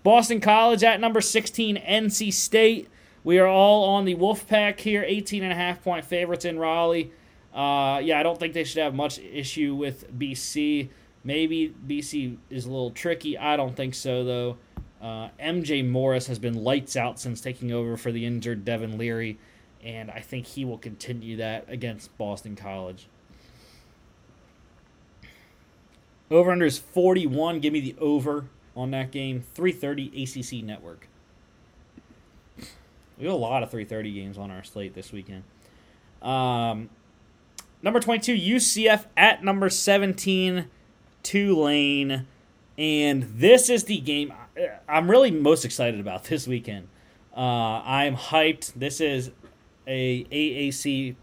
Speaker 1: Boston College at number 16, NC State. We are all on the Wolfpack here, 18 and a half point favorites in Raleigh. Uh, yeah, I don't think they should have much issue with BC. Maybe BC is a little tricky. I don't think so, though. Uh, MJ Morris has been lights out since taking over for the injured Devin Leary, and I think he will continue that against Boston College. Over under is 41. Give me the over on that game. 330 ACC Network. We have a lot of 330 games on our slate this weekend. Um, number 22, UCF at number 17, Tulane. And this is the game I'm really most excited about this weekend. Uh, I'm hyped. This is a AAC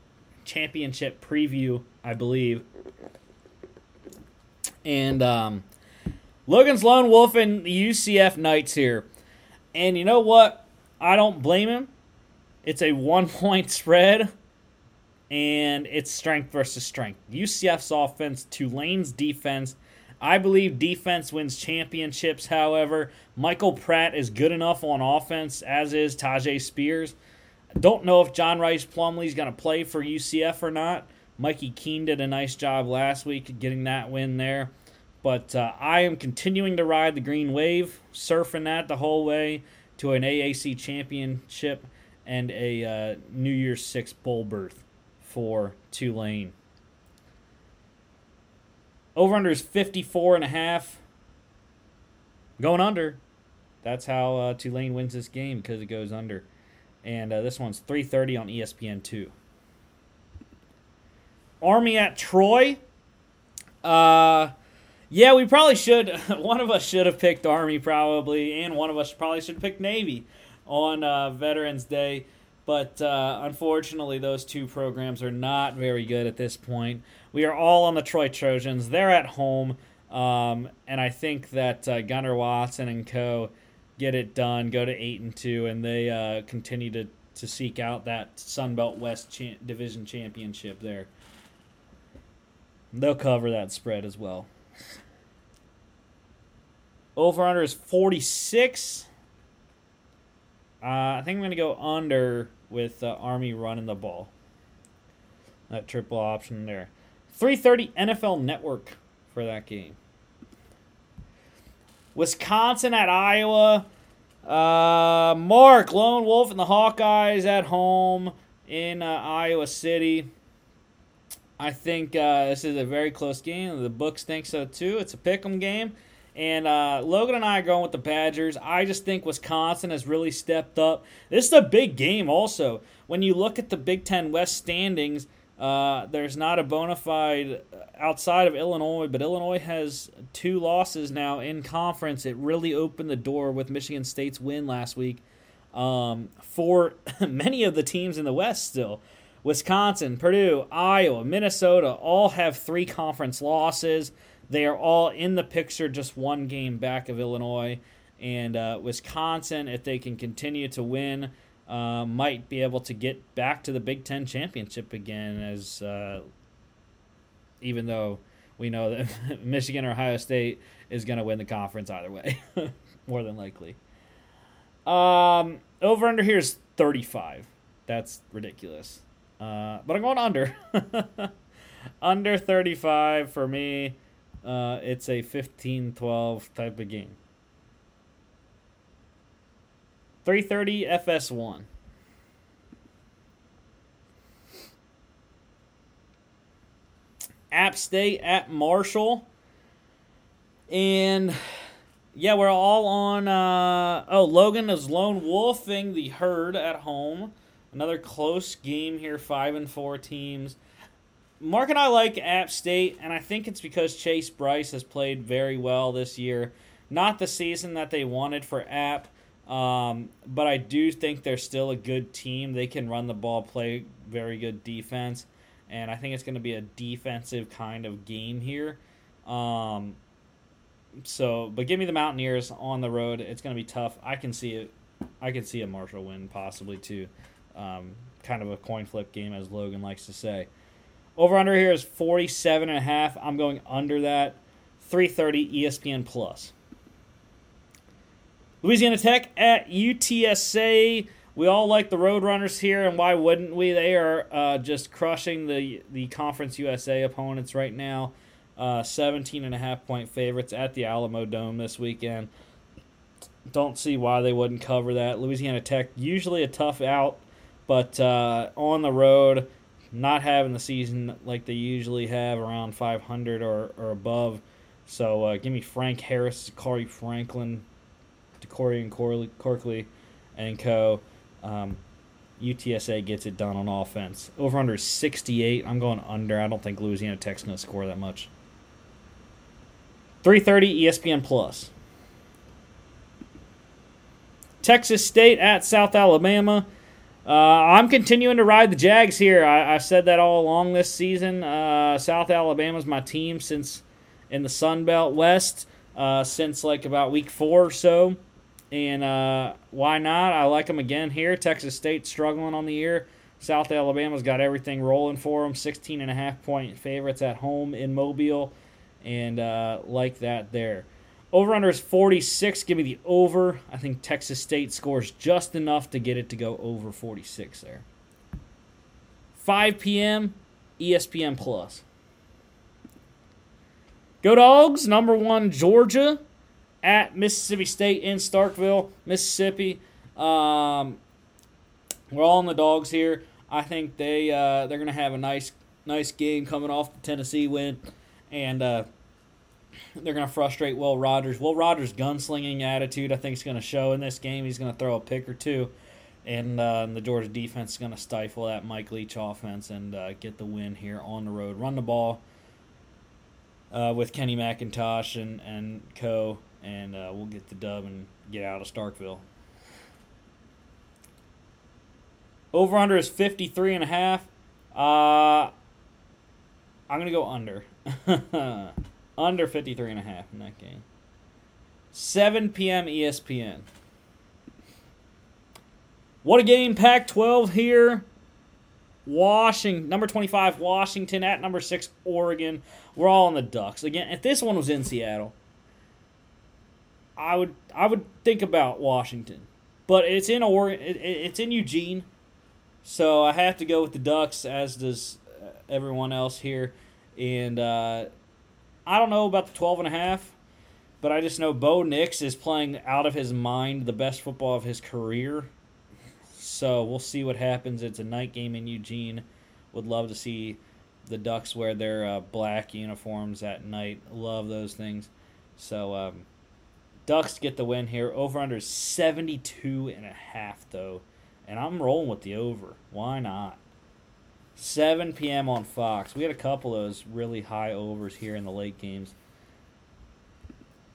Speaker 1: championship preview, I believe. And um, Logan's Lone Wolf and UCF Knights here. And you know what? I don't blame him. It's a one point spread, and it's strength versus strength. UCF's offense, Tulane's defense. I believe defense wins championships, however. Michael Pratt is good enough on offense, as is Tyjae Spears. Don't know if John Rhys Plumlee is going to play for UCF or not. Mikey Keene did a nice job last week getting that win there. But uh, I am continuing to ride the green wave, surfing that the whole way to an AAC championship and a uh, New Year's Six bowl berth for Tulane. Over under is 54 and a half. Going under. That's how uh, Tulane wins this game because it goes under. And uh, this one's 3:30 on ESPN two. Army at Troy. Uh, yeah, we probably should. One of us should have picked Army probably, and one of us probably should have picked Navy on uh, Veterans Day. But uh, unfortunately, those two programs are not very good at this point. We are all on the Troy Trojans. They're at home, um, and I think that uh, Gunnar Watson and co get it done, go to eight and two, and they uh, continue to to seek out that Sun Belt West cha- Division championship. There, they'll cover that spread as well. Over under is 46. Uh, I think I'm going to go under with uh, Army running the ball. That triple option there. 3:30 NFL Network for that game. Wisconsin at Iowa. Uh, Mark Lone Wolf and the Hawkeyes at home in uh, Iowa City. I think uh, this is a very close game. The books think so too. It's a pick'em game. And uh, Logan and I are going with the Badgers. I just think Wisconsin has really stepped up. This is a big game, also. When you look at the Big Ten West standings, uh, there's not a bona fide outside of Illinois, but Illinois has two losses now in conference. It really opened the door with Michigan State's win last week um, for many of the teams in the West still. Wisconsin, Purdue, Iowa, Minnesota all have three conference losses. They are all in the picture, just one game back of Illinois. And uh, Wisconsin, if they can continue to win, uh, might be able to get back to the Big Ten championship again. As uh, even though we know that Michigan or Ohio State is going to win the conference either way, more than likely. Um, over under here is 35. That's ridiculous. Uh, but I'm going under. under 35 for me uh, it's a 15 12 type of game. 330 FS1. App State at Marshall. And yeah, we're all on. Uh, oh, Logan is lone wolfing the herd at home. Another close game here, five and four teams. Mark and I like App State, and I think it's because Chase Brice has played very well this year. Not the season that they wanted for App, um, but I do think they're still a good team. They can run the ball, play very good defense, and I think it's going to be a defensive kind of game here. Um, so, but give me the Mountaineers on the road. It's going to be tough. I can see it. I can see a Marshall win possibly too. Um, kind of a coin flip game, as Logan likes to say. Over under here is 47 and a half. I'm going under that. 330 ESPN plus. Louisiana Tech at UTSA. We all like the Roadrunners here, and why wouldn't we? They are uh, just crushing the, the Conference USA opponents right now. Uh, 17 and a half point favorites at the Alamo Dome this weekend. Don't see why they wouldn't cover that. Louisiana Tech, usually a tough out, but uh, on the road, not having the season like they usually have around 500 or, or above. So uh, give me Frank Harris, Corey Franklin, DeCorian Corkley, and co. Um, UTSA gets it done on offense. Over under 68. I'm going under. I don't think Louisiana Tech's going to score that much. 3:30 ESPN Plus. Texas State at South Alabama. Uh, I'm continuing to ride the Jags here. I, I said that all along this season. Uh, South Alabama's my team since in the Sun Belt West uh, since like about week four or so. And uh, why not? I like them again here. Texas State struggling on the year. South Alabama's got everything rolling for them. 16 and a half point favorites at home in Mobile and uh, like that there. Over under is 46. Give me the over. I think Texas State scores just enough to get it to go over 46 there. 5 p.m. ESPN Plus. Go Dogs, number one Georgia at Mississippi State in Starkville, Mississippi. Um, we're all in the dogs here. I think they uh, they're gonna have a nice nice game coming off the Tennessee win and uh, they're going to frustrate Will Rogers. Will Rogers' gunslinging attitude, I think, is going to show in this game. He's going to throw a pick or two, and, uh, the Georgia defense is going to stifle that Mike Leach offense and uh, get the win here on the road. Run the ball uh, with Kenny McIntosh and, and co, and uh, we'll get the dub and get out of Starkville. Over under is 53 and a half. Uh, I'm going to go under. Under 53 and a half in that game. 7 p.m. ESPN. What a game, Pac 12 here. Washington, number 25, Washington at number 6, Oregon. We're all on the Ducks. Again, if this one was in Seattle, I would I would think about Washington. But it's in Oregon, it, it's in Eugene. So I have to go with the Ducks as does everyone else here. And uh, I don't know about the 12 and a half, but I just know Bo Nix is playing out of his mind the best football of his career. So we'll see what happens. It's a night game in Eugene. Would love to see the Ducks wear their uh, black uniforms at night. Love those things. So um, Ducks get the win here. Over under 72 and a half though. And I'm rolling with the over. Why not? 7 p.m. on Fox. We had a couple of those really high overs here in the late games.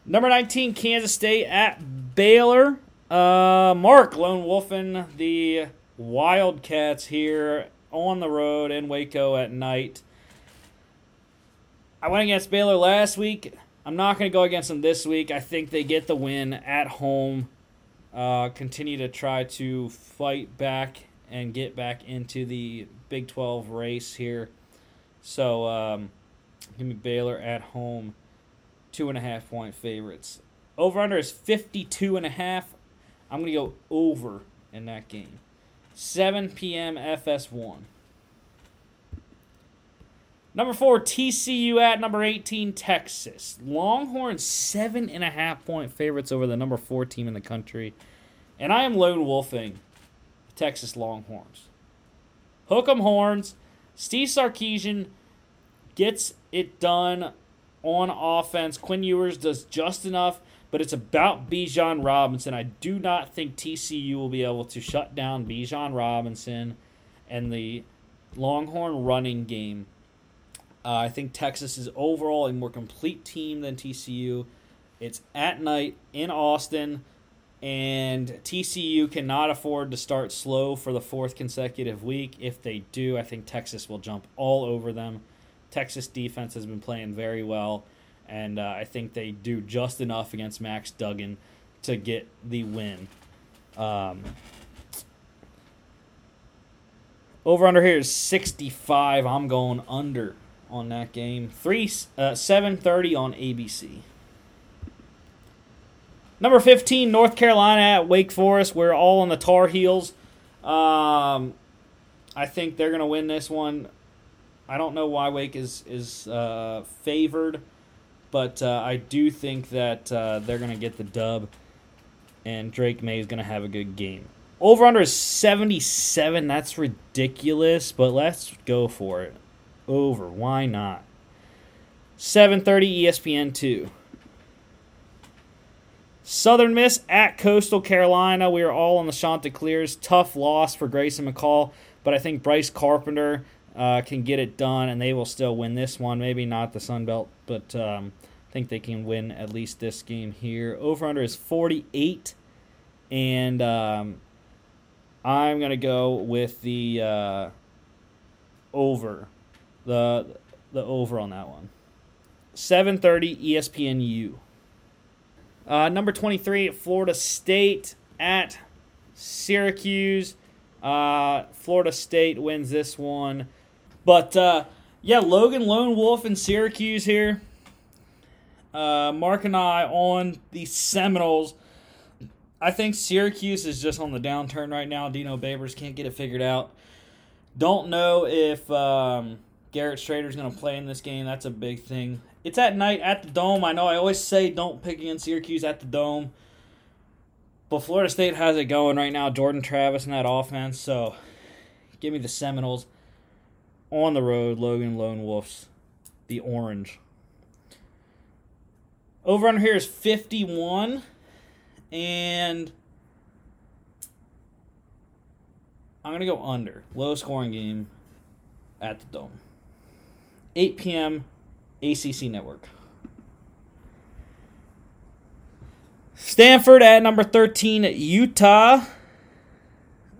Speaker 1: Number 19, Kansas State at Baylor. Uh, Mark Lone Wolfen, the Wildcats here on the road in Waco at night. I went against Baylor last week. I'm not going to go against them this week. I think they get the win at home. Uh, continue to try to fight back and get back into the Big 12 race here. So, um, give me Baylor at home, two and a half point favorites. Over under is 52 and a half. I'm going to go over in that game. 7 p.m. FS1. Number four, TCU at number 18, Texas. Longhorns, seven and a half point favorites over the number four team in the country. And I am lone wolfing Texas Longhorns. Hook'em Horns, Steve Sarkisian, gets it done on offense. Quinn Ewers does just enough, but it's about Bijan Robinson. I do not think TCU will be able to shut down Bijan Robinson and the Longhorn running game. Uh, I think Texas is overall a more complete team than TCU. It's at night in Austin, and TCU cannot afford to start slow for the fourth consecutive week. If they do, I think Texas will jump all over them. Texas defense has been playing very well, and uh, I think they do just enough against Max Duggan to get the win. Um, over under here is 65. I'm going under on that game. Three uh, 7:30 on ABC. Number 15, North Carolina at Wake Forest. We're all on the Tar Heels. Um, I think they're going to win this one. I don't know why Wake is is uh, favored, but uh, I do think that uh, they're going to get the dub, and Drake Maye is going to have a good game. Over under is 77. That's ridiculous, but let's go for it. Over. Why not? 7:30 ESPN 2. Southern Miss at Coastal Carolina. We are all on the Chanticleers. Tough loss for Grayson McCall, but I think Bryce Carpenter uh, can get it done, and they will still win this one. Maybe not the Sun Belt, but um, I think they can win at least this game here. Over under is 48, and um, I'm gonna go with the uh, over, the the over on that one. 7:30 ESPNU. Uh, number 23, Florida State at Syracuse. Uh, Florida State wins this one. But uh, yeah, Logan Lone Wolf in Syracuse here. Uh, Mark and I on the Seminoles. I think Syracuse is just on the downturn right now. Dino Babers can't get it figured out. Don't know if um, Garrett Shrader's going to play in this game. That's a big thing. It's at night at the Dome. I know I always say don't pick against Syracuse at the Dome. But Florida State has it going right now. Jordan Travis and that offense. So give me the Seminoles on the road. Logan Lone Wolves, the Orange. Over under here is 51. And I'm going to go under. Low scoring game at the Dome. 8 p.m. ACC Network. Stanford at number 13, Utah.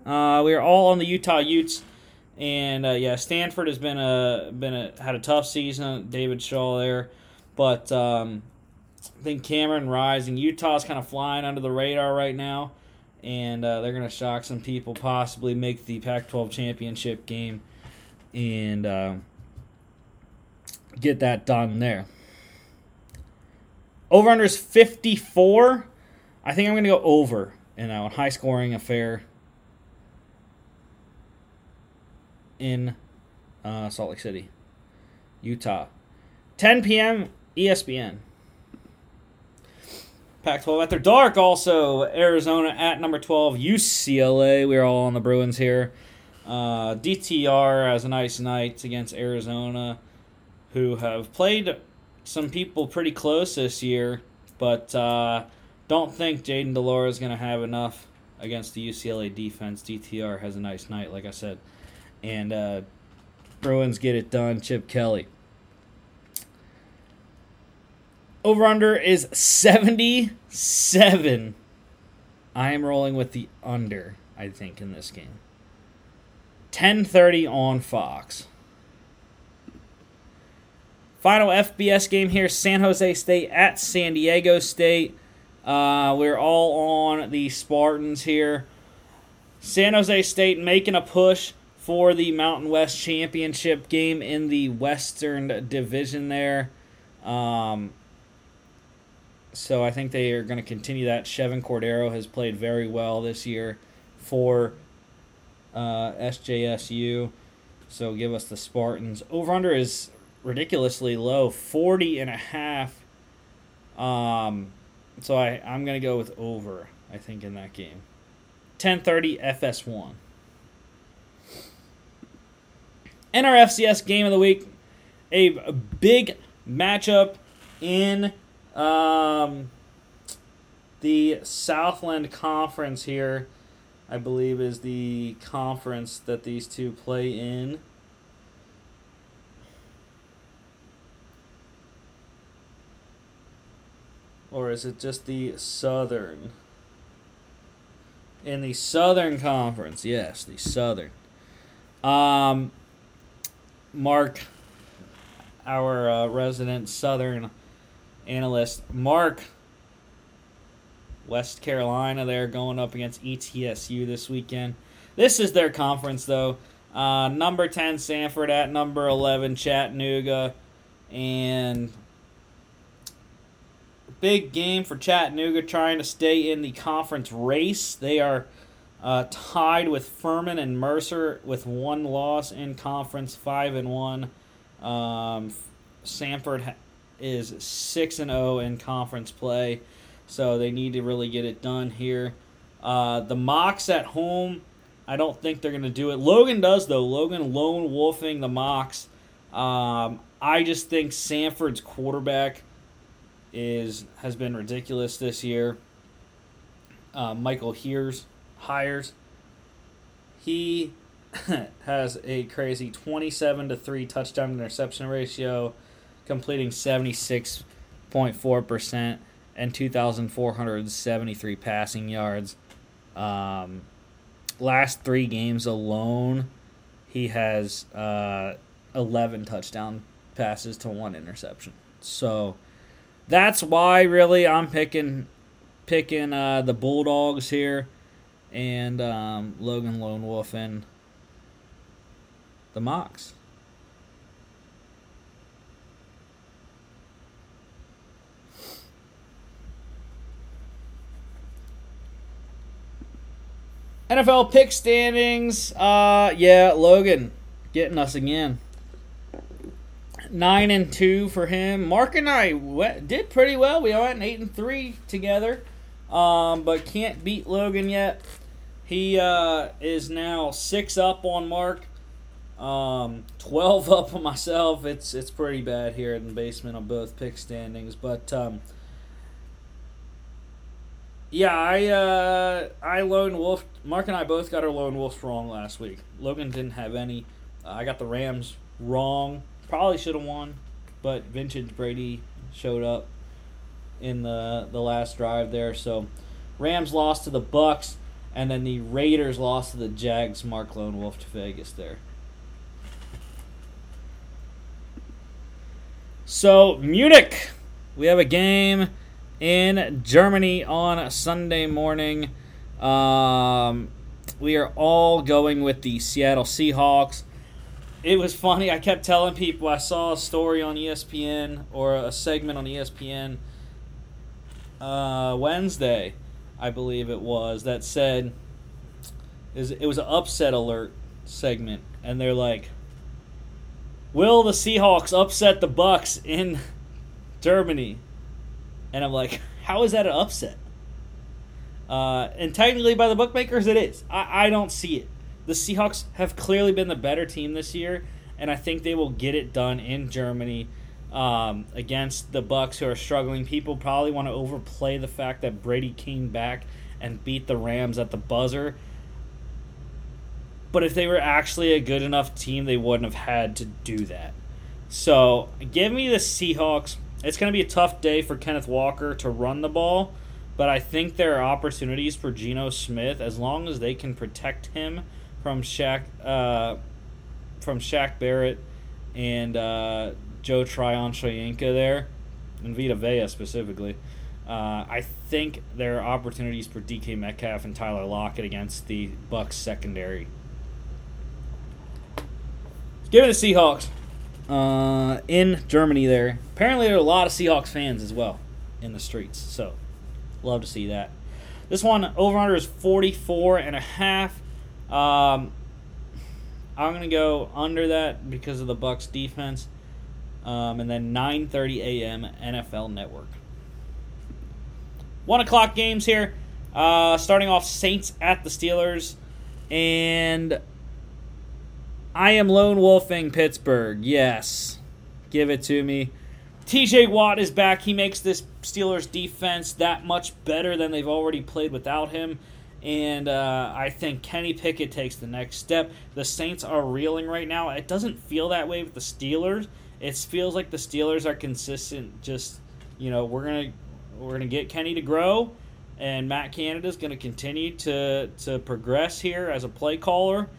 Speaker 1: Uh, we are all on the Utah Utes, and uh, yeah, Stanford has been a been a had a tough season. David Shaw there, but um, I think Cameron Rising, Utah's kind of flying under the radar right now, and uh, they're to shock some people, possibly make the Pac-12 championship game, and uh, get that done there. Over under is 54. I think I'm going to go over in a high scoring affair in uh, Salt Lake City, Utah. 10 p.m. ESPN. Pac 12 at after dark, also Arizona at number 12, UCLA. We're all on the Bruins here. Uh, DTR has a nice night against Arizona who have played some people pretty close this year, but uh, don't think Jayden de Laura is going to have enough against the UCLA defense. DTR has a nice night, like I said. And uh, Bruins get it done. Chip Kelly. Over under is 77. I am rolling with the under, I think, in this game. 10:30 on Fox. Final FBS game here San Jose State at San Diego State. Uh, we're all on the Spartans here. San Jose State making a push for the Mountain West Championship game in the Western Division there. Um, so I think they are going to continue that. Chevan Cordero has played very well this year for uh, SJSU. So give us the Spartans. Over under is ridiculously low 40 and a half um so i i'm gonna go with over i think in that game 1030 fs1 nrfcs game of the week a big matchup in um, the Southland Conference here. I believe is the conference that these two play in. Or is it just the Southern? In the Southern Conference, yes, the Southern. Um, Mark, our uh, resident Southern analyst, Mark, West Carolina, they're going up against ETSU this weekend. This is their conference, though. Uh, number 10, Samford, at number 11, Chattanooga. And big game for Chattanooga trying to stay in the conference race. They are uh, tied with Furman and Mercer with one loss in conference, five and one. Um, Samford is six and zero in conference play, so they need to really get it done here. Uh, the Mocs at home, I don't think they're going to do it. Logan does though. Logan lone wolfing the Mocs. Um, I just think Samford's quarterback is has been ridiculous this year. Uh, Michael Hears hires. He has a crazy 27 to 3 touchdown interception ratio, completing 76.4% and 2,473 passing yards. Um, last three games alone, he has uh, 11 touchdown passes to one interception. So that's why really I'm picking picking uh, the Bulldogs here and um, Logan Lone Wolf and the Mocs. NFL pick standings. Uh, yeah, Logan getting us again. Nine and two for him. Mark and I did pretty well. We went eight and three together, um, but can't beat Logan yet. He uh, is now six up on Mark, um, twelve up on myself. It's it's pretty bad here in the basement on both pick standings, but um, yeah, I uh, I lone wolf. Mark and I both got our lone wolves wrong last week. Logan didn't have any. Uh, I got the Rams wrong. Probably should have won, but Vintage Brady showed up in the the last drive there. So Rams lost to the Bucs. And then the Raiders lost to the Jags. Mark Lone Wolf to Vegas there. So, Munich. We have a game in Germany on Sunday morning. Um, we are all going with the Seattle Seahawks. It was funny. I kept telling people I saw a story on ESPN or a segment on ESPN uh, Wednesday I believe it was, that said is it was an upset alert segment, and they're like, "Will the Seahawks upset the Bucs in Germany?" And I'm like, "How is that an upset?" Uh, and technically, by the bookmakers, it is. I, I don't see it. The Seahawks have clearly been the better team this year, and I think they will get it done in Germany um, against the Bucs, who are struggling. People probably want to overplay the fact that Brady came back and beat the Rams at the buzzer. But if they were actually a good enough team, they wouldn't have had to do that. So give me the Seahawks. It's going to be a tough day for Kenneth Walker to run the ball, but I think there are opportunities for Geno Smith as long as they can protect him from Shaq, uh, from Shaq Barrett and uh, Joe Tryon Shoyinka there, and Vita Vea specifically. Uh, I think there are opportunities for DK Metcalf and Tyler Lockett against the Bucs secondary. Give it the Seahawks uh, in Germany there. Apparently, there are a lot of Seahawks fans as well in the streets, so love to see that. This one over under is 44 and a half. Um, I'm gonna go under that because of the Bucs defense um, and then 9:30 a.m. NFL Network. One o'clock games here. Uh, starting off Saints at the Steelers, and I am lone wolfing Pittsburgh. Yes, Give it to me. TJ Watt is back. He makes this Steelers defense that much better than they've already played without him. And uh, I think Kenny Pickett takes the next step. The Saints are reeling right now. It doesn't feel that way with the Steelers. It feels like the Steelers are consistent. Just you know, we're gonna we're gonna get Kenny to grow, and Matt Canada is gonna continue to to progress here as a play caller,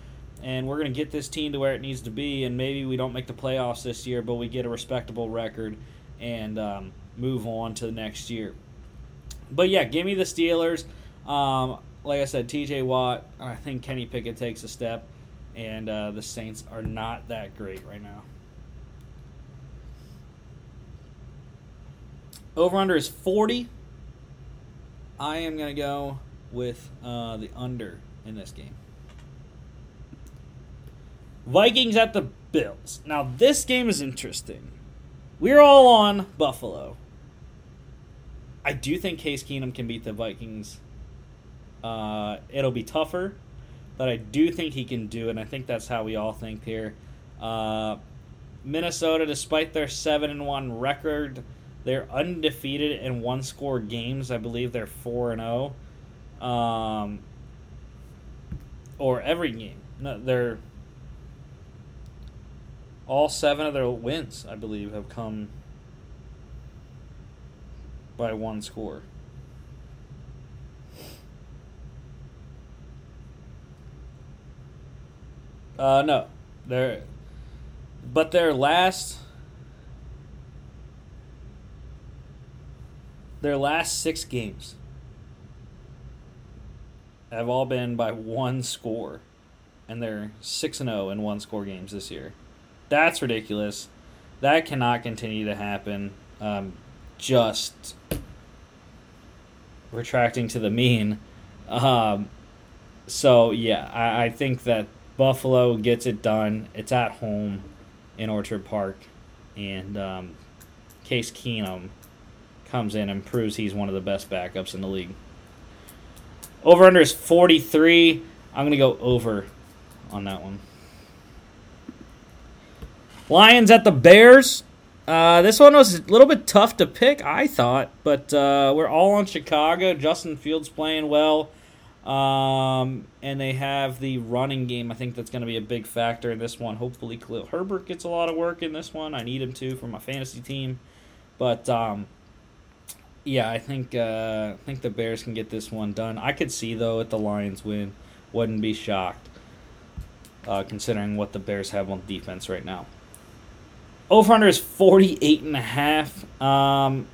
Speaker 1: and we're gonna get this team to where it needs to be. And maybe we don't make the playoffs this year, but we get a respectable record and um, move on to the next year. But yeah, give me the Steelers. Um, like I said, T.J. Watt. I think Kenny Pickett takes a step, and uh, the Saints are not that great right now. Over under is 40. I am going to go with uh, the under in this game. Vikings at the Bills. Now, this game is interesting. We're all on Buffalo. I do think Case Keenum can beat the Vikings. Uh, it'll be tougher, but I do think he can do it, and I think that's how we all think here. Uh, Minnesota, despite their 7 and 1 record, they're undefeated in one score games. I believe they're 4 and 0. Um, or every game. No, they're all seven of their wins, I believe, have come by one score. Uh, no, they're, but their last, their last six games have all been by one score, and they're six and zero in one score games this year. That's ridiculous. That cannot continue to happen. Um, just retracting to the mean. Um, so yeah, I, I think that Buffalo gets it done. It's at home in Orchard Park, and um, Case Keenum comes in and proves he's one of the best backups in the league. Over under is 43. I'm going to go over on that one. Lions at the Bears. Uh, this one was a little bit tough to pick, I thought, but uh, we're all on Chicago. Justin Fields playing well. Um, and they have the running game. I think that's going to be a big factor in this one. Hopefully, Khalil Herbert gets a lot of work in this one. I need him to for my fantasy team. But um, yeah, I think uh, I think the Bears can get this one done. I could see though if the Lions win, wouldn't be shocked, uh, considering what the Bears have on defense right now. Over under is 48 and a half. Um,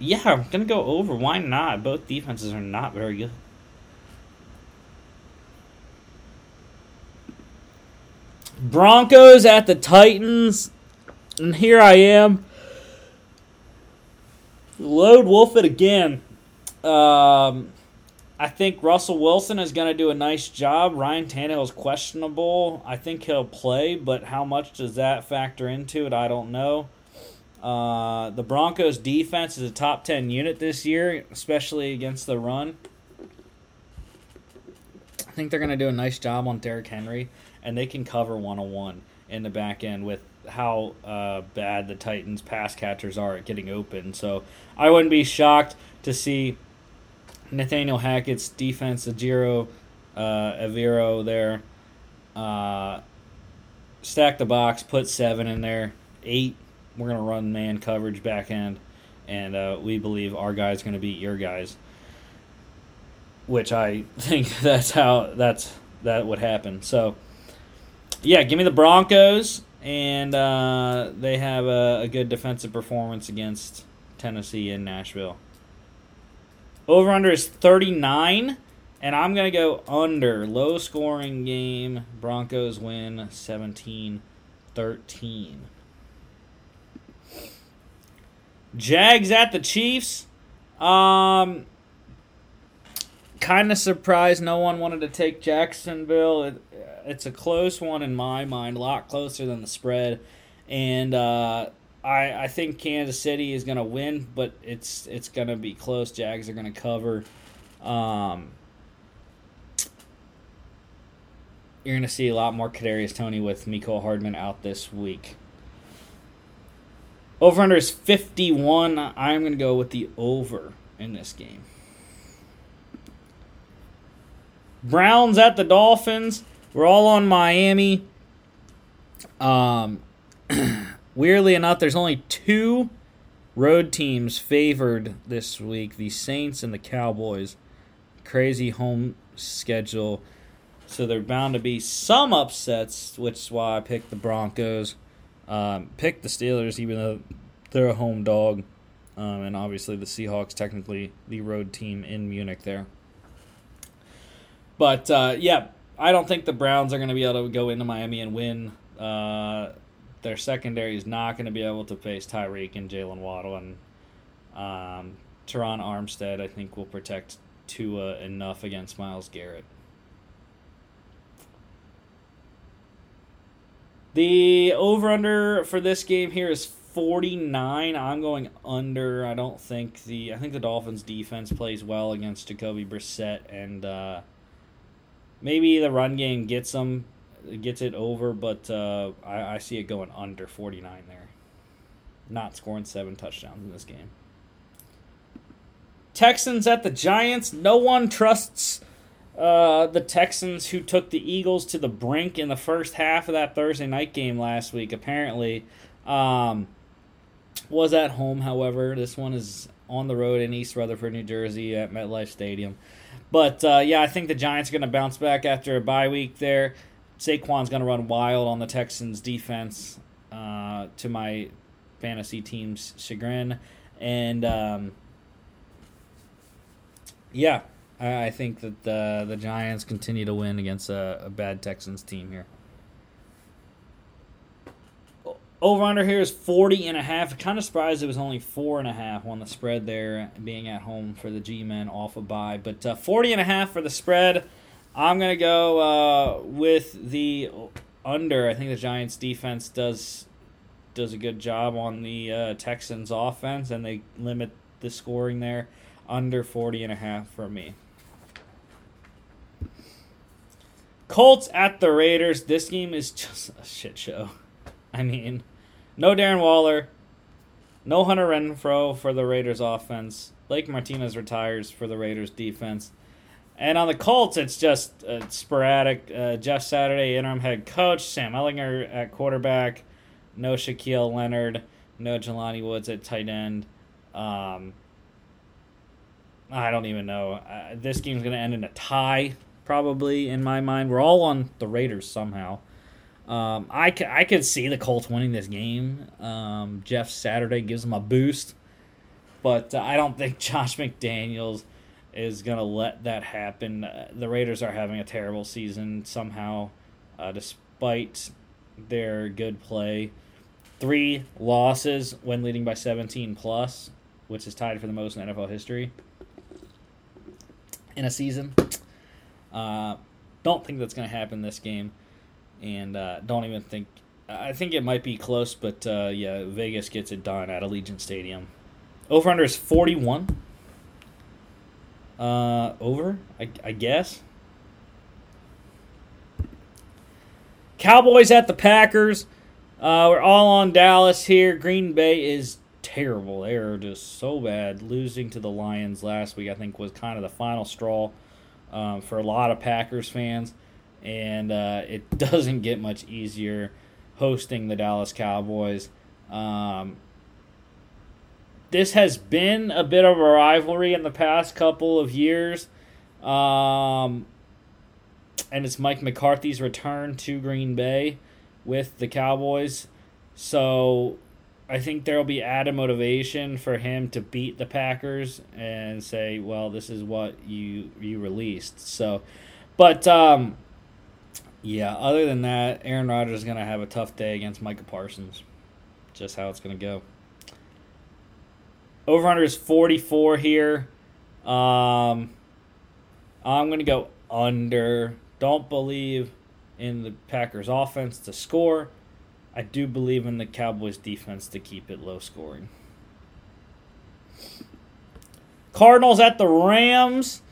Speaker 1: yeah, I'm gonna go over. Why not? Both defenses are not very good. Broncos at the Titans. And here I am. Load Wolf it again. Um, I think Russell Wilson is going to do a nice job. Ryan Tannehill is questionable. I think he'll play, but how much does that factor into it? I don't know. Uh, the Broncos' defense is a top 10 unit this year, especially against the run. I think they're going to do a nice job on Derrick Henry and they can cover one on one in the back end with how uh, bad the Titans pass catchers are at getting open. So I wouldn't be shocked to see Nathaniel Hackett's defense, Ejiro uh, Evero there, uh, stack the box, put seven in there, eight. We're gonna run man coverage back end, and uh, we believe our guy's gonna beat your guys. Which I think that's how that's that would happen. So yeah, give me the Broncos, and uh, they have a, a, good defensive performance against Tennessee and Nashville. Over under is 39, and I'm going to go under. Low scoring game. Broncos win 17 13. Jags at the Chiefs. Um, kind of surprised no one wanted to take Jacksonville. It, it's a close one in my mind, a lot closer than the spread, and uh, I I think Kansas City is going to win, but it's it's going to be close. Jags are going to cover. Um, you're going to see a lot more Kadarius Toney with Mecole Hardman out this week. Over under is 51. I'm going to go with the over in this game. Browns at the Dolphins. We're all on Miami. Um, weirdly enough, there's only two road teams favored this week the Saints and the Cowboys. Crazy home schedule. So they're bound to be some upsets, which is why I picked the Broncos. Um, picked the Steelers, even though they're a home dog. Um, and obviously the Seahawks, technically the road team in Munich there. But uh, yeah, I don't think the Browns are going to be able to go into Miami and win. Uh, their secondary is not going to be able to face Tyreek and Jalen Waddle, and um, Terron Armstead, I think, will protect Tua enough against Myles Garrett. The over under for this game here is 49. I'm going under. I don't think the I think the Dolphins defense plays well against Jacoby Brissett and uh, maybe the run game gets them gets it over, but uh, I, I see it going under 49 there. Not scoring seven touchdowns in this game. Texans at the Giants. No one trusts uh, the Texans who took the Eagles to the brink in the first half of that Thursday night game last week, apparently. Um, was at home, however. This one is on the road in East Rutherford, New Jersey at MetLife Stadium. But uh, yeah, I think the Giants are going to bounce back after a bye week there. Saquon's going to run wild on the Texans defense uh, to my fantasy team's chagrin. And um, yeah, I, I think that the, the Giants continue to win against a, a bad Texans team here. Over under here is 40 and a half. Kind of surprised it was only four and a half on the spread there, being at home for the G men off a bye. But uh, 40 and a half for the spread. I'm going to go uh, with the under. I think the Giants defense does does a good job on the uh, Texans offense, and they limit the scoring there under 40 and a half for me. Colts at the Raiders. This game is just a shit show. I mean, no Darren Waller, no Hunter Renfrow for the Raiders offense. Blake Martinez retires for the Raiders defense. And on the Colts, it's just uh, sporadic. Uh, Jeff Saturday, interim head coach. Sam Ehlinger at quarterback. No Shaquille Leonard. No Jelani Woods at tight end. Um, I don't even know. Uh, this game's going to end in a tie, probably, in my mind. We're all on the Raiders somehow. Um, I, could see the Colts winning this game. Um, Jeff Saturday gives them a boost. But uh, I don't think Josh McDaniels is going to let that happen. Uh, the Raiders are having a terrible season somehow, uh, despite their good play. Three losses when leading by 17 plus, which is tied for the most in NFL history in a season. Uh, don't think that's going to happen this game, and uh, don't even think. I think it might be close, but uh, yeah, Vegas gets it done at Allegiant Stadium. Over under is 41. Uh, over, I, I guess. Cowboys at the Packers. Uh, we're all on Dallas here. Green Bay is terrible. They are just so bad. Losing to the Lions last week, I think, was kind of the final straw um, for a lot of Packers fans. And uh, it doesn't get much easier hosting the Dallas Cowboys. Um, this has been a bit of a rivalry in the past couple of years. Um, and it's Mike McCarthy's return to Green Bay with the Cowboys. So I think there will be added motivation for him to beat the Packers and say, well, this is what you you released. So, but um, yeah, other than that, Aaron Rodgers is going to have a tough day against Micah Parsons. Just how it's going to go. Over under is 44 here. Um, I'm going to go under. Don't believe in the Packers offense to score. I do believe in the Cowboys defense to keep it low scoring. Cardinals at the Rams.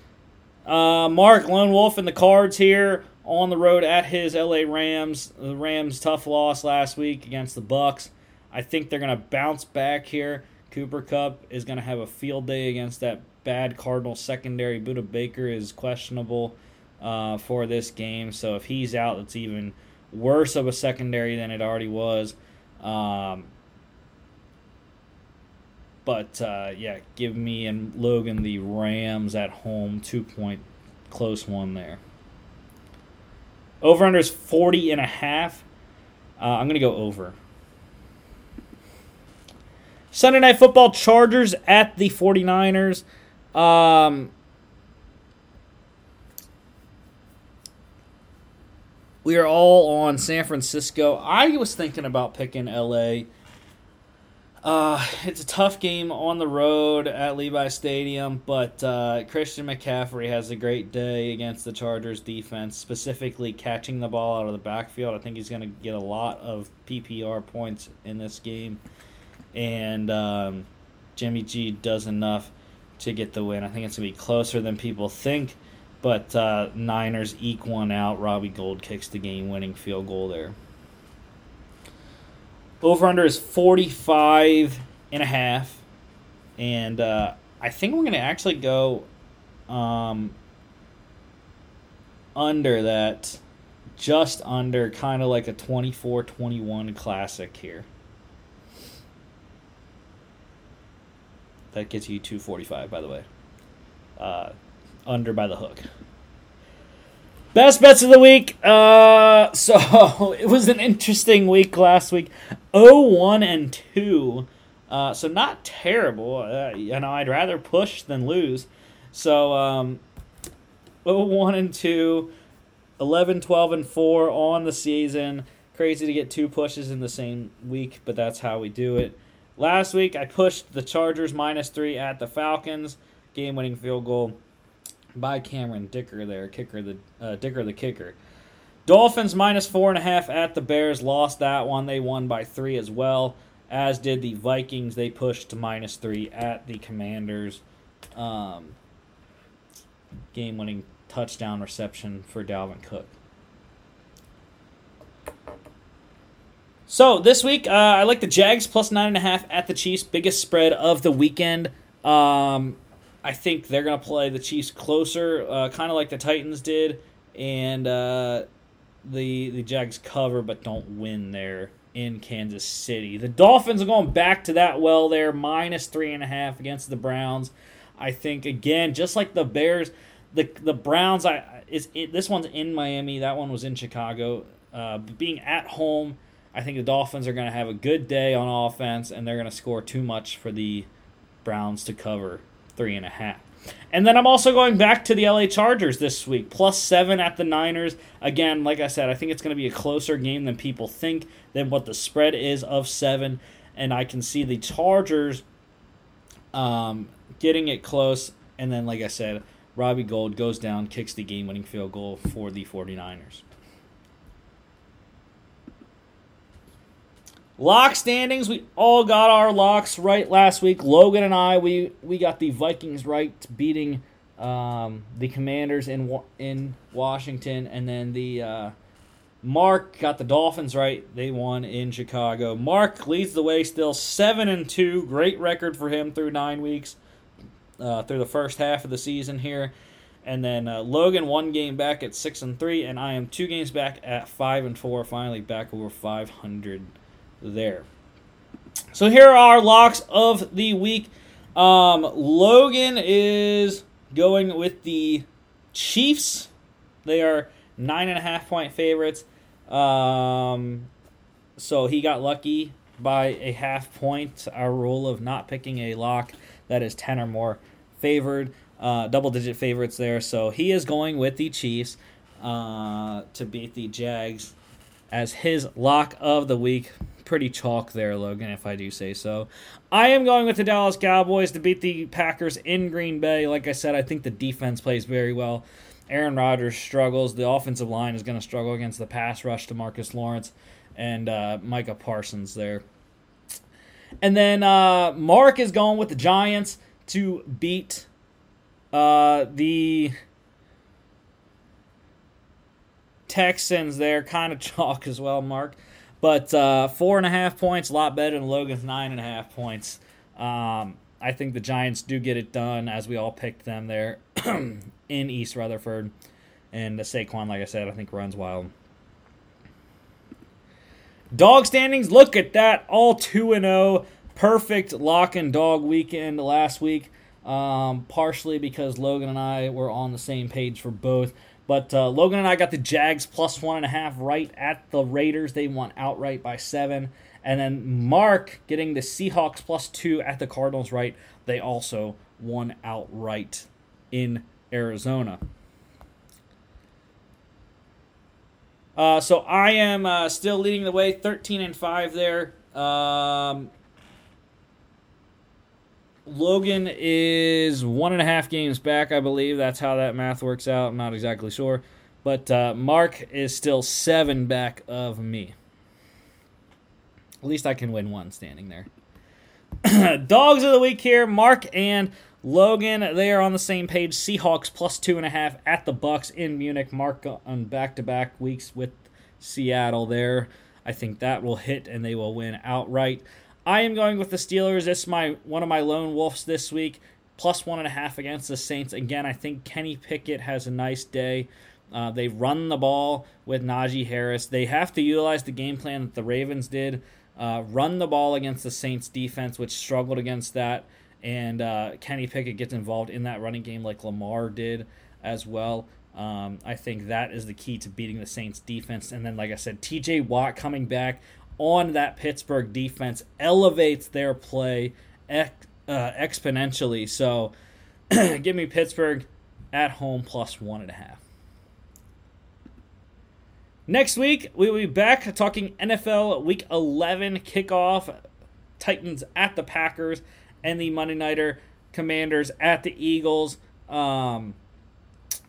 Speaker 1: Uh, Mark Lone Wolf and the Cards here on the road at his LA Rams. The Rams tough loss last week against the Bucs. I think they're going to bounce back here. Cooper Kupp is going to have a field day against that bad Cardinal secondary. Budda Baker is questionable uh, for this game, so if he's out, it's even worse of a secondary than it already was. Um, but uh, yeah, give me and Logan the Rams at home, two point close one there. Over under is 40 and a half. Uh, I'm going to go over. Sunday Night Football Chargers at the 49ers. Um, we are all on San Francisco. I was thinking about picking LA. Uh, it's a tough game on the road at Levi Stadium, but uh, Christian McCaffrey has a great day against the Chargers defense, specifically catching the ball out of the backfield. I think he's going to get a lot of PPR points in this game and um, Jimmy G does enough to get the win. I think it's going to be closer than people think, but uh, Niners eke one out. Robbie Gould kicks the game winning field goal there. Over under is 45 and a half. And uh, I think we're going to actually go um, under that, just under, kind of like a 24 21 classic here. That gets you 245, by the way. Uh, under by the hook. Best bets of the week. Uh, so it was an interesting week last week. 0 1 and 2. Uh, so not terrible. Uh, you know, I'd rather push than lose. So um, 0 1 and 2. 11, 12, and 4 on the season. Crazy to get two pushes in the same week, but that's how we do it. Last week, I pushed the Chargers minus three at the Falcons. Game winning field goal by Cameron Dicker there, kicker the uh, Dicker the kicker. Dolphins minus four and a half at the Bears. Lost that one. They won by three as well. As did the Vikings. They pushed to minus three at the Commanders. Um, game winning touchdown reception for Dalvin Cook. So this week, uh, I like the Jags plus nine and a half at the Chiefs, biggest spread of the weekend. Um, I think they're going to play the Chiefs closer, uh, kind of like the Titans did, and uh, the the Jags cover but don't win there in Kansas City. The Dolphins are going back to that well there, minus three and a half against the Browns. I think again, just like the Bears, the the Browns. I is it, this one's in Miami. That one was in Chicago. Uh, being at home I think the Dolphins are going to have a good day on offense, and they're going to score too much for the Browns to cover three and a half. And then I'm also going back to the LA Chargers this week, plus seven at the Niners. Again, like I said, I think it's going to be a closer game than people think, than what the spread is of seven. And I can see the Chargers um, getting it close. And then, like I said, Robbie Gould goes down, kicks the game winning field goal for the 49ers. Lock standings, we all got our locks right last week. Logan and I, we we got the Vikings right, beating um, the Commanders in in Washington, and then the uh, Mark got the Dolphins right. They won in Chicago. Mark leads the way still, seven and two. Great record for him through nine weeks, uh, through the first half of the season here. And then uh, Logan one game back at six and three, and I am two games back at five and four. Finally back over five hundred there. So here are our locks of the week. Um, Logan is going with the Chiefs. They are nine and a half point favorites. Um, so he got lucky by a half point. Our rule of not picking a lock that is 10 or more favored, uh, double digit favorites there. So he is going with the Chiefs uh, to beat the Jags as his lock of the week pretty chalk there, Logan, if I do say so. I am going with the Dallas Cowboys to beat the Packers in Green Bay. Like I said, I think the defense plays very well. Aaron Rodgers struggles. The offensive line is going to struggle against the pass rush to Marcus Lawrence and uh, Micah Parsons there. And then uh, Mark is going with the Giants to beat uh, the Texans there. Kind of chalk as well, Mark. But uh, four and a half points, a lot better than Logan's nine and a half points. Um, I think the Giants do get it done as we all picked them there in East Rutherford. And the Saquon, like I said, I think runs wild. Dog standings, look at that. All 2 and 0. Perfect lock and dog weekend last week. Um, partially because Logan and I were on the same page for both. But uh, Logan and I got the Jags plus one and a half right at the Raiders. They won outright by seven. And then Mark getting the Seahawks plus two at the Cardinals right. They also won outright in Arizona. Uh, so I am uh, still leading the way, 13 and 5 there. Um, Logan is one and a half games back, I believe. That's how that math works out. I'm not exactly sure. But uh, Mark is still seven back of me. At least I can win one standing there. Dogs of the week here, Mark and Logan. They are on the same page. Seahawks plus two and a half at the Bucs in Munich. Mark on back-to-back weeks with Seattle there. I think that will hit and they will win outright. I am going with the Steelers. This is my one of my lone wolves this week. Plus one and a half against the Saints. Again, I think Kenny Pickett has a nice day. Uh, they run the ball with Najee Harris. They have to utilize the game plan that the Ravens did uh, run the ball against the Saints defense, which struggled against that. And uh, Kenny Pickett gets involved in that running game like Lamar did as well. Um, I think that is the key to beating the Saints defense. And then, like I said, TJ Watt coming back on that Pittsburgh defense elevates their play ex- uh, exponentially. So give me Pittsburgh at home plus one and a half. Next week, we will be back talking NFL Week 11 kickoff. Titans at the Packers and the Monday Nighter Commanders at the Eagles. Um,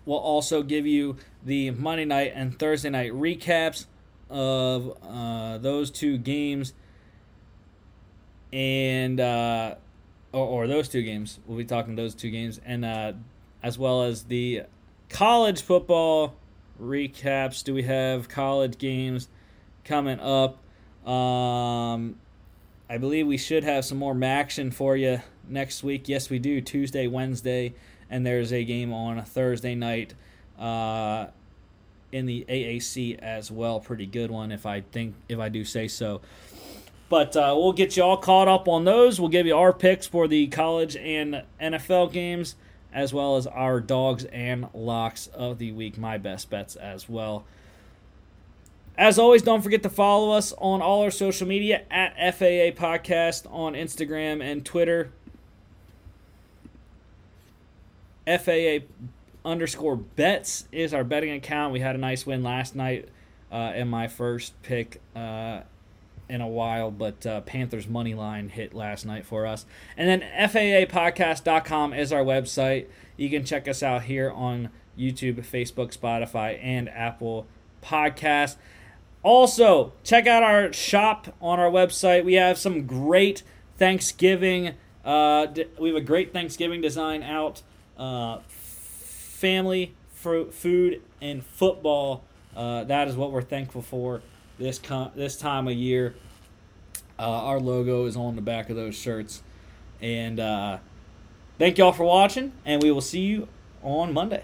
Speaker 1: we'll also give you the Monday night and Thursday night recaps of uh, those two games and uh, or, or, those two games. We'll be talking those two games and uh, as well as the college football recaps. Do we have college games coming up? Um, I believe we should have some more action for you next week. Yes, we do. Tuesday, Wednesday, and there's a game on a Thursday night uh, in the AAC as well. Pretty good one, if I think if I do say so. But uh, we'll get you all caught up on those. We'll give you our picks for the college and NFL games as well as our dogs and locks of the week, my best bets as well. As always, don't forget to follow us on all our social media at FAA Podcast on Instagram and Twitter. FAA underscore bets is our betting account. We had a nice win last night uh, in my first pick uh, in a while, but uh, Panthers money line hit last night for us. And then FAApodcast.com is our website. You can check us out here on YouTube, Facebook, Spotify, and Apple Podcast. Also, check out our shop on our website. We have some great Thanksgiving. Uh, we have a great Thanksgiving design out. Uh, family, fruit, food, and football. Uh, that is what we're thankful for this com- this time of year. Uh, our logo is on the back of those shirts. And uh, thank y'all for watching, and we will see you on Monday.